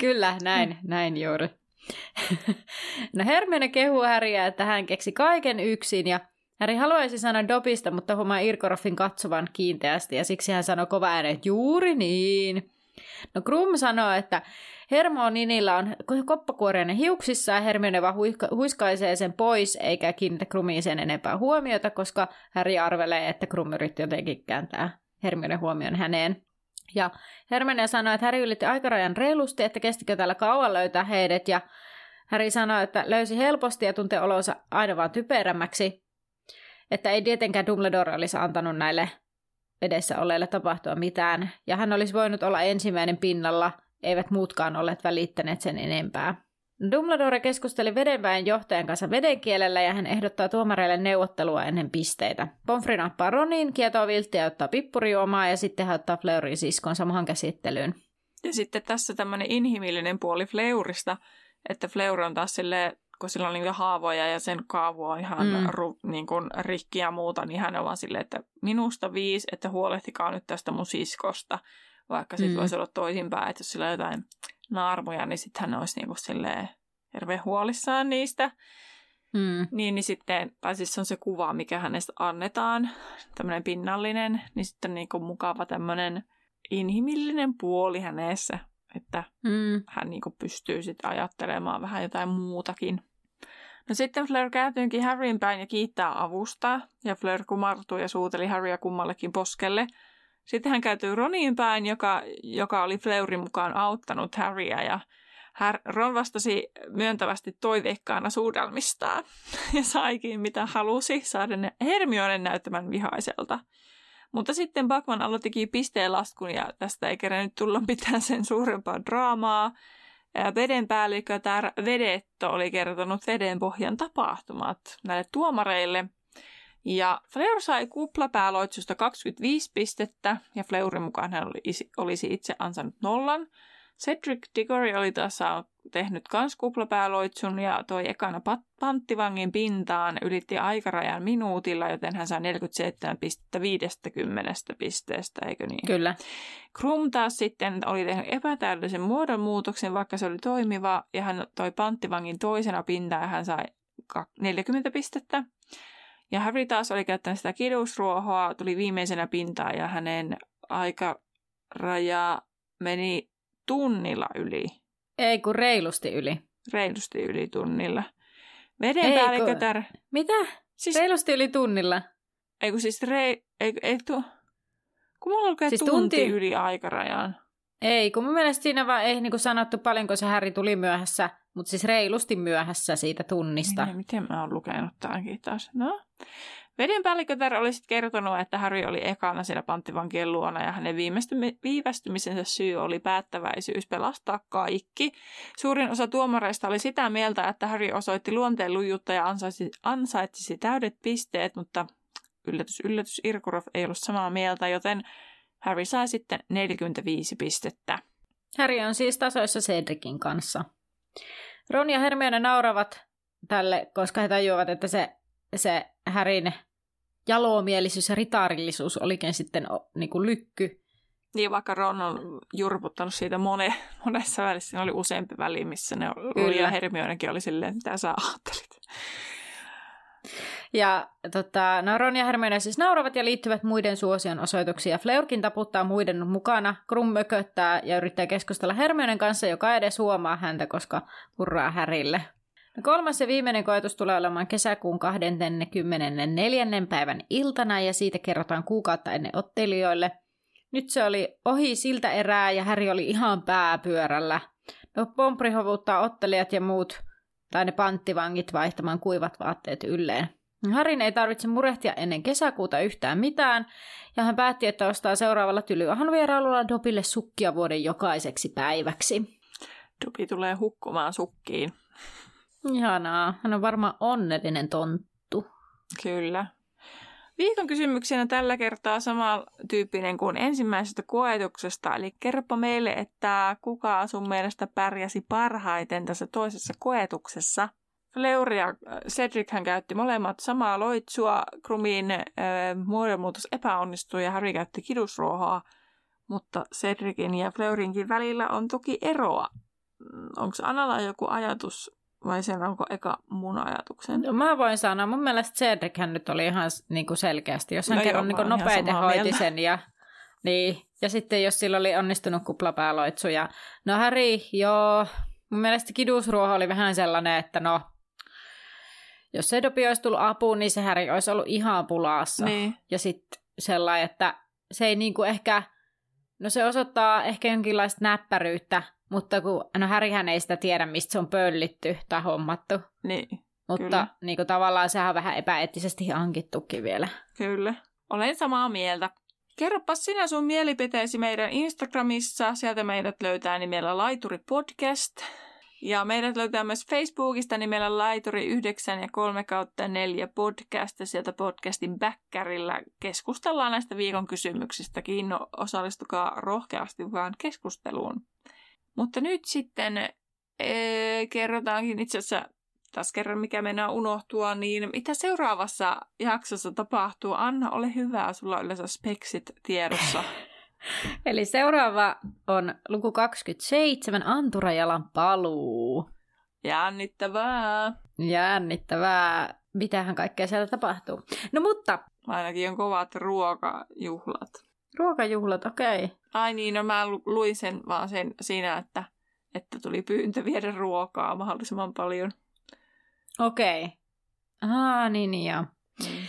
Kyllä, näin, näin juuri. no Hermione kehuu Häriä, että hän keksi kaiken yksin ja Häri haluaisi sanoa Dobista, mutta huomaa Irkoroffin katsovan kiinteästi ja siksi hän sanoi kova ääneen, että juuri niin. No Krum sanoo, että Hermioninilla on koppakuoriainen hiuksissa ja Hermione vaan huiskaisee sen pois eikä kiinnitä Krumiin sen enempää huomiota, koska Häri arvelee, että Krum yritti jotenkin kääntää Hermione huomion häneen. Ja Hermione sanoi, että Häri ylitti aikarajan reilusti, että kestikö täällä kauan löytää heidät, ja Häri sanoi, että löysi helposti ja tuntee olonsa aina vaan typerämmäksi, että ei tietenkään Dumbledore olisi antanut näille edessä olleille tapahtua mitään, ja hän olisi voinut olla ensimmäinen pinnalla, eivät muutkaan olleet välittäneet sen enempää. Dumbledore keskusteli vedenväen johtajan kanssa vedenkielellä ja hän ehdottaa tuomareille neuvottelua ennen pisteitä. Pomfri nappaa Ronin, kietoo vilttiä ja ottaa pippurijuomaa ja sitten hän ottaa Fleurin siskon samaan käsittelyyn. Ja sitten tässä tämmöinen inhimillinen puoli Fleurista, että Fleur on taas silleen, kun sillä on niitä haavoja ja sen kaavu on ihan mm. ru, niin kuin rikki ja muuta, niin hän on vaan silleen, että minusta viisi, että huolehtikaa nyt tästä mun siskosta. Vaikka sitten mm. voisi olla toisinpäin, että jos sillä on jotain naarmuja, niin sitten hän olisi niinku silleen hirveän huolissaan niistä. Mm. Niin, niin sitten, tai siis on se kuva, mikä hänestä annetaan, tämmöinen pinnallinen, niin sitten on niinku mukava tämmöinen inhimillinen puoli hänessä, että mm. hän niinku pystyy sitten ajattelemaan vähän jotain muutakin. No sitten Fleur kääntyykin Harryn päin ja kiittää avusta, ja Fleur kumartui ja suuteli Harrya kummallekin poskelle – sitten hän käytyy Roniin päin, joka, joka oli Fleurin mukaan auttanut Harryä ja Ron vastasi myöntävästi toiveikkaana suudelmistaan ja saikin mitä halusi saada Hermionen näyttämään vihaiselta. Mutta sitten Bakman aloittikin pisteen laskun ja tästä ei kerännyt tulla mitään sen suurempaa draamaa. Veden päällikkö Tär Vedetto oli kertonut veden pohjan tapahtumat näille tuomareille – ja Fleur sai kuplapäälloitsusta 25 pistettä, ja Fleurin mukaan hän olisi itse ansainnut nollan. Cedric Diggory oli taas tehnyt kans kuplapääloitsun ja toi ekana pat- panttivangin pintaan ylitti aikarajan minuutilla, joten hän sai 47 pistettä 50 pisteestä, eikö niin? Kyllä. Krum taas sitten oli tehnyt epätäydellisen muodonmuutoksen, vaikka se oli toimiva, ja hän toi panttivangin toisena pintaan ja hän sai 40 pistettä. Ja Harry taas oli käyttänyt sitä kidusruohoa, tuli viimeisenä pintaan ja hänen aikaraja meni tunnilla yli. Ei kun reilusti yli. Reilusti yli tunnilla. Vedenpäällikötär. Mitä? Siis... Reilusti yli tunnilla. Ei kun siis rei... Ei, ei tu... Kun mulla lukee siis tunti, tunti yli aikarajan. Ei, kun mun mielestä siinä vaan ei niin sanottu paljonko se Häri tuli myöhässä, mutta siis reilusti myöhässä siitä tunnista. Niin, miten mä oon lukenut tämänkin taas? No. Vedenpäällikötär oli sitten kertonut, että Harry oli ekana siellä panttivankien luona ja hänen viivästymisensä syy oli päättäväisyys pelastaa kaikki. Suurin osa tuomareista oli sitä mieltä, että Harry osoitti luonteen lujutta ja ansaitsi, ansaitsisi täydet pisteet, mutta yllätys, yllätys, Irkurov ei ollut samaa mieltä, joten Harry sai sitten 45 pistettä. Harry on siis tasoissa Cedricin kanssa. Ron ja Hermione nauravat tälle, koska he tajuavat, että se, se Härin jalomielisyys ja ritaarillisuus olikin sitten niin kuin lykky. Niin, vaikka Ron on jurputtanut siitä mone, monessa välissä, siinä oli useampi väli, missä ne oli, ja Hermionekin oli silleen, mitä sä ajattelit. Ja tota, no Ron ja Hermione siis nauravat ja liittyvät muiden suosion osoituksia. Fleurkin taputtaa muiden mukana, Krum mököttää ja yrittää keskustella Hermionen kanssa, joka edes huomaa häntä, koska purraa Härille. No kolmas ja viimeinen koetus tulee olemaan kesäkuun 24. päivän iltana ja siitä kerrotaan kuukautta ennen ottelijoille. Nyt se oli ohi siltä erää ja Häri oli ihan pääpyörällä. No Pompri hovuttaa ottelijat ja muut, tai ne panttivangit vaihtamaan kuivat vaatteet ylleen. Harin ei tarvitse murehtia ennen kesäkuuta yhtään mitään, ja hän päätti, että ostaa seuraavalla tylyahan vierailulla Dobille sukkia vuoden jokaiseksi päiväksi. Dobi tulee hukkumaan sukkiin. Ihanaa. Hän on varmaan onnellinen tonttu. Kyllä. Viikon kysymyksenä tällä kertaa samantyyppinen kuin ensimmäisestä koetuksesta. Eli kerropa meille, että kuka sun mielestä pärjäsi parhaiten tässä toisessa koetuksessa. Fleur ja äh, Cedric hän käytti molemmat samaa loitsua. Krumin äh, muodonmuutos epäonnistui ja Harry käytti kidusruohoa. Mutta Cedricin ja Fleurinkin välillä on toki eroa. Mm, Onko Analla joku ajatus vai sen onko eka mun ajatuksen? No, mä voin sanoa, mun mielestä Cedric hän nyt oli ihan niin kuin selkeästi, jos hän no kerran niin nopeiten hoiti mieltä. sen ja niin, ja sitten jos sillä oli onnistunut kuplapääloitsu ja no Harry, joo, mun mielestä kidusruoho oli vähän sellainen, että no jos Sedopi olisi tullut apuun, niin se Harry olisi ollut ihan pulassa. Niin. Ja sitten sellainen, että se ei niinku ehkä, no se osoittaa ehkä jonkinlaista näppäryyttä, mutta kun, no Härihän ei sitä tiedä, mistä se on pöllitty tai hommattu. Niin, Mutta kyllä. niin kuin tavallaan sehän on vähän epäeettisesti hankittukin vielä. Kyllä, olen samaa mieltä. Kerropa sinä sun mielipiteesi meidän Instagramissa. Sieltä meidät löytää nimellä Laituri Podcast. Ja meidät löytää myös Facebookista nimellä Laituri 9 ja 3 kautta 4 podcast. Sieltä podcastin backerillä keskustellaan näistä viikon kysymyksistä. Kiinno, osallistukaa rohkeasti vaan keskusteluun. Mutta nyt sitten ee, kerrotaankin itse asiassa taas kerran, mikä mennään unohtua, niin mitä seuraavassa jaksossa tapahtuu? Anna, ole hyvä, sulla on yleensä speksit tiedossa. Eli seuraava on luku 27, Anturajalan paluu. Jännittävää. Jännittävää. Mitähän kaikkea siellä tapahtuu. No mutta... Ainakin on kovat ruokajuhlat. Ruokajuhlat, okei. Okay. Ai niin, no mä luin sen vaan sen siinä, että, että tuli pyyntö viedä ruokaa mahdollisimman paljon. Okei. Okay. Ah, niin, niin joo. Mm.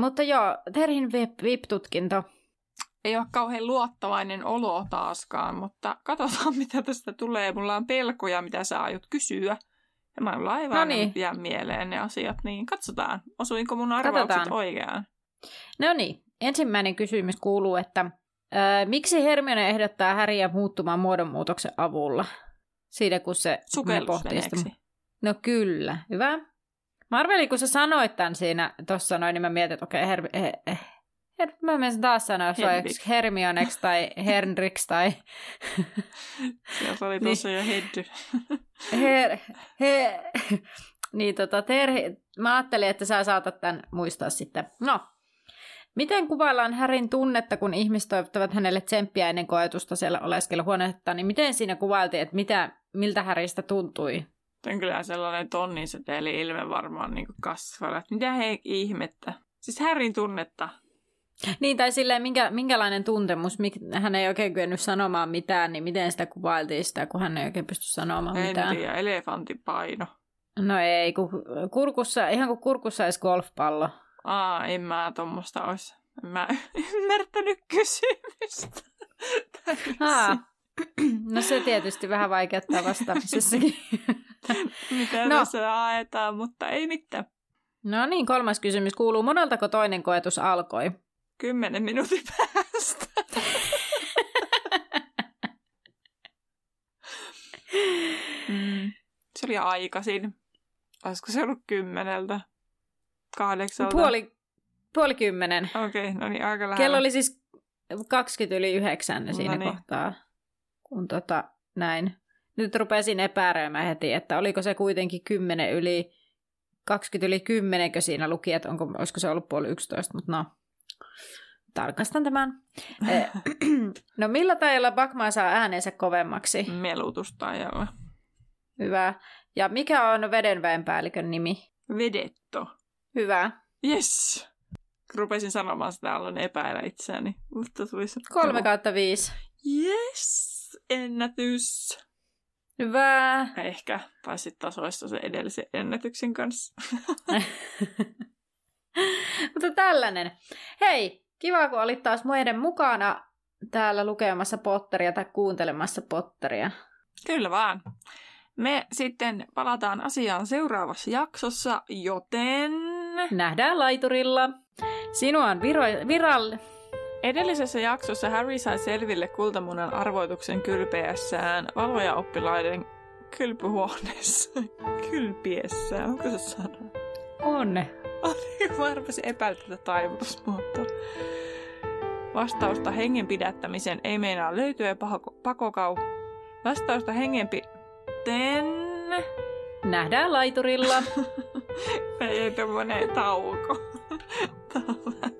Mutta joo, Terhin VIP-tutkinto. Ei ole kauhean luottavainen olo taaskaan, mutta katsotaan mitä tästä tulee. Mulla on pelkoja, mitä sä aiot kysyä. Ja mä en aivan no niin. jää mieleen ne asiat, niin katsotaan, osuinko mun arvaukset katsotaan. oikeaan. No niin, ensimmäinen kysymys kuuluu, että Öö, miksi Hermione ehdottaa Häriä muuttumaan muodonmuutoksen avulla? Siitä kun se pohtii sitä. No kyllä, hyvä. Mä arvelin, kun sä sanoit tämän siinä tuossa noin, niin mä mietin, että okei, okay, Her- Mä menisin taas sanoa, olisi Hermioneksi tai Henriks tai... Sieltä oli tuossa niin. jo Heddy. her, he, niin tota, terhi, mä ajattelin, että sä saatat tämän muistaa sitten. No, miten kuvaillaan Härin tunnetta, kun ihmiset toivottavat hänelle tsemppiä ennen koetusta siellä oleskeluhuoneetta, niin miten siinä kuvailtiin, että mitä, miltä Häristä tuntui? Tämä on kyllä sellainen tonnin teeli ilme varmaan niin kasvaa, että mitä he ihmettä. Siis Härin tunnetta. Niin, tai silleen, minkä, minkälainen tuntemus, hän ei oikein kyennyt sanomaan mitään, niin miten sitä kuvailtiin sitä, kun hän ei oikein pysty sanomaan en mitään. En tiedä, elefantin paino. No ei, kun kurkussa, ihan kuin kurkussa olisi golfpallo. Aa, en mä tuommoista olisi. En mä ymmärtänyt kysymystä. Aa, no se tietysti vähän vaikeuttaa vastaamisessakin. Mitä no. tässä haetaan, mutta ei mitään. No niin, kolmas kysymys kuuluu. Moneltako toinen koetus alkoi? Kymmenen minuutin päästä. mm. Se oli aikaisin. Olisiko se ollut kymmeneltä? Kahdeksalta? Puoli, puoli kymmenen. Okei, okay, no niin, aika lähellä. Kello oli siis 20 yli yhdeksän no siinä niin. kohtaa, kun tota, näin. Nyt rupesin epäröimään heti, että oliko se kuitenkin 10 yli, 20 yli 10, siinä luki, että onko, olisiko se ollut puoli 11, mutta no, tarkastan tämän. Eh, no millä tajalla Bakman saa äänensä kovemmaksi? Melutustajalla. Hyvä. Ja mikä on vedenväenpäällikön nimi? Vedetto. Hyvä. Yes. Rupesin sanomaan sitä, aloin epäillä itseäni. Mutta tulisi... Kolme kautta viisi. Yes. Ennätys. Hyvä. Ehkä. Tai sitten tasoista se edellisen ennätyksen kanssa. Mutta tällainen. Hei, kiva kun olit taas muiden mukana täällä lukemassa potteria tai kuuntelemassa potteria. Kyllä vaan. Me sitten palataan asiaan seuraavassa jaksossa, joten... Nähdään laiturilla. Sinua on viro- viral... Edellisessä jaksossa Harry sai selville kultamunan arvoituksen kylpeässään valoja oppilaiden kylpyhuoneessa. Kylpiessään, onko se sana? On. Mä arvasin epäillä tätä taivutusmuotoa. Vastausta hengen pidättämisen ei meinaa löytyä pako- pakokau. Vastausta hengen sitten... Nähdään laiturilla. Ei tämmönen tauko.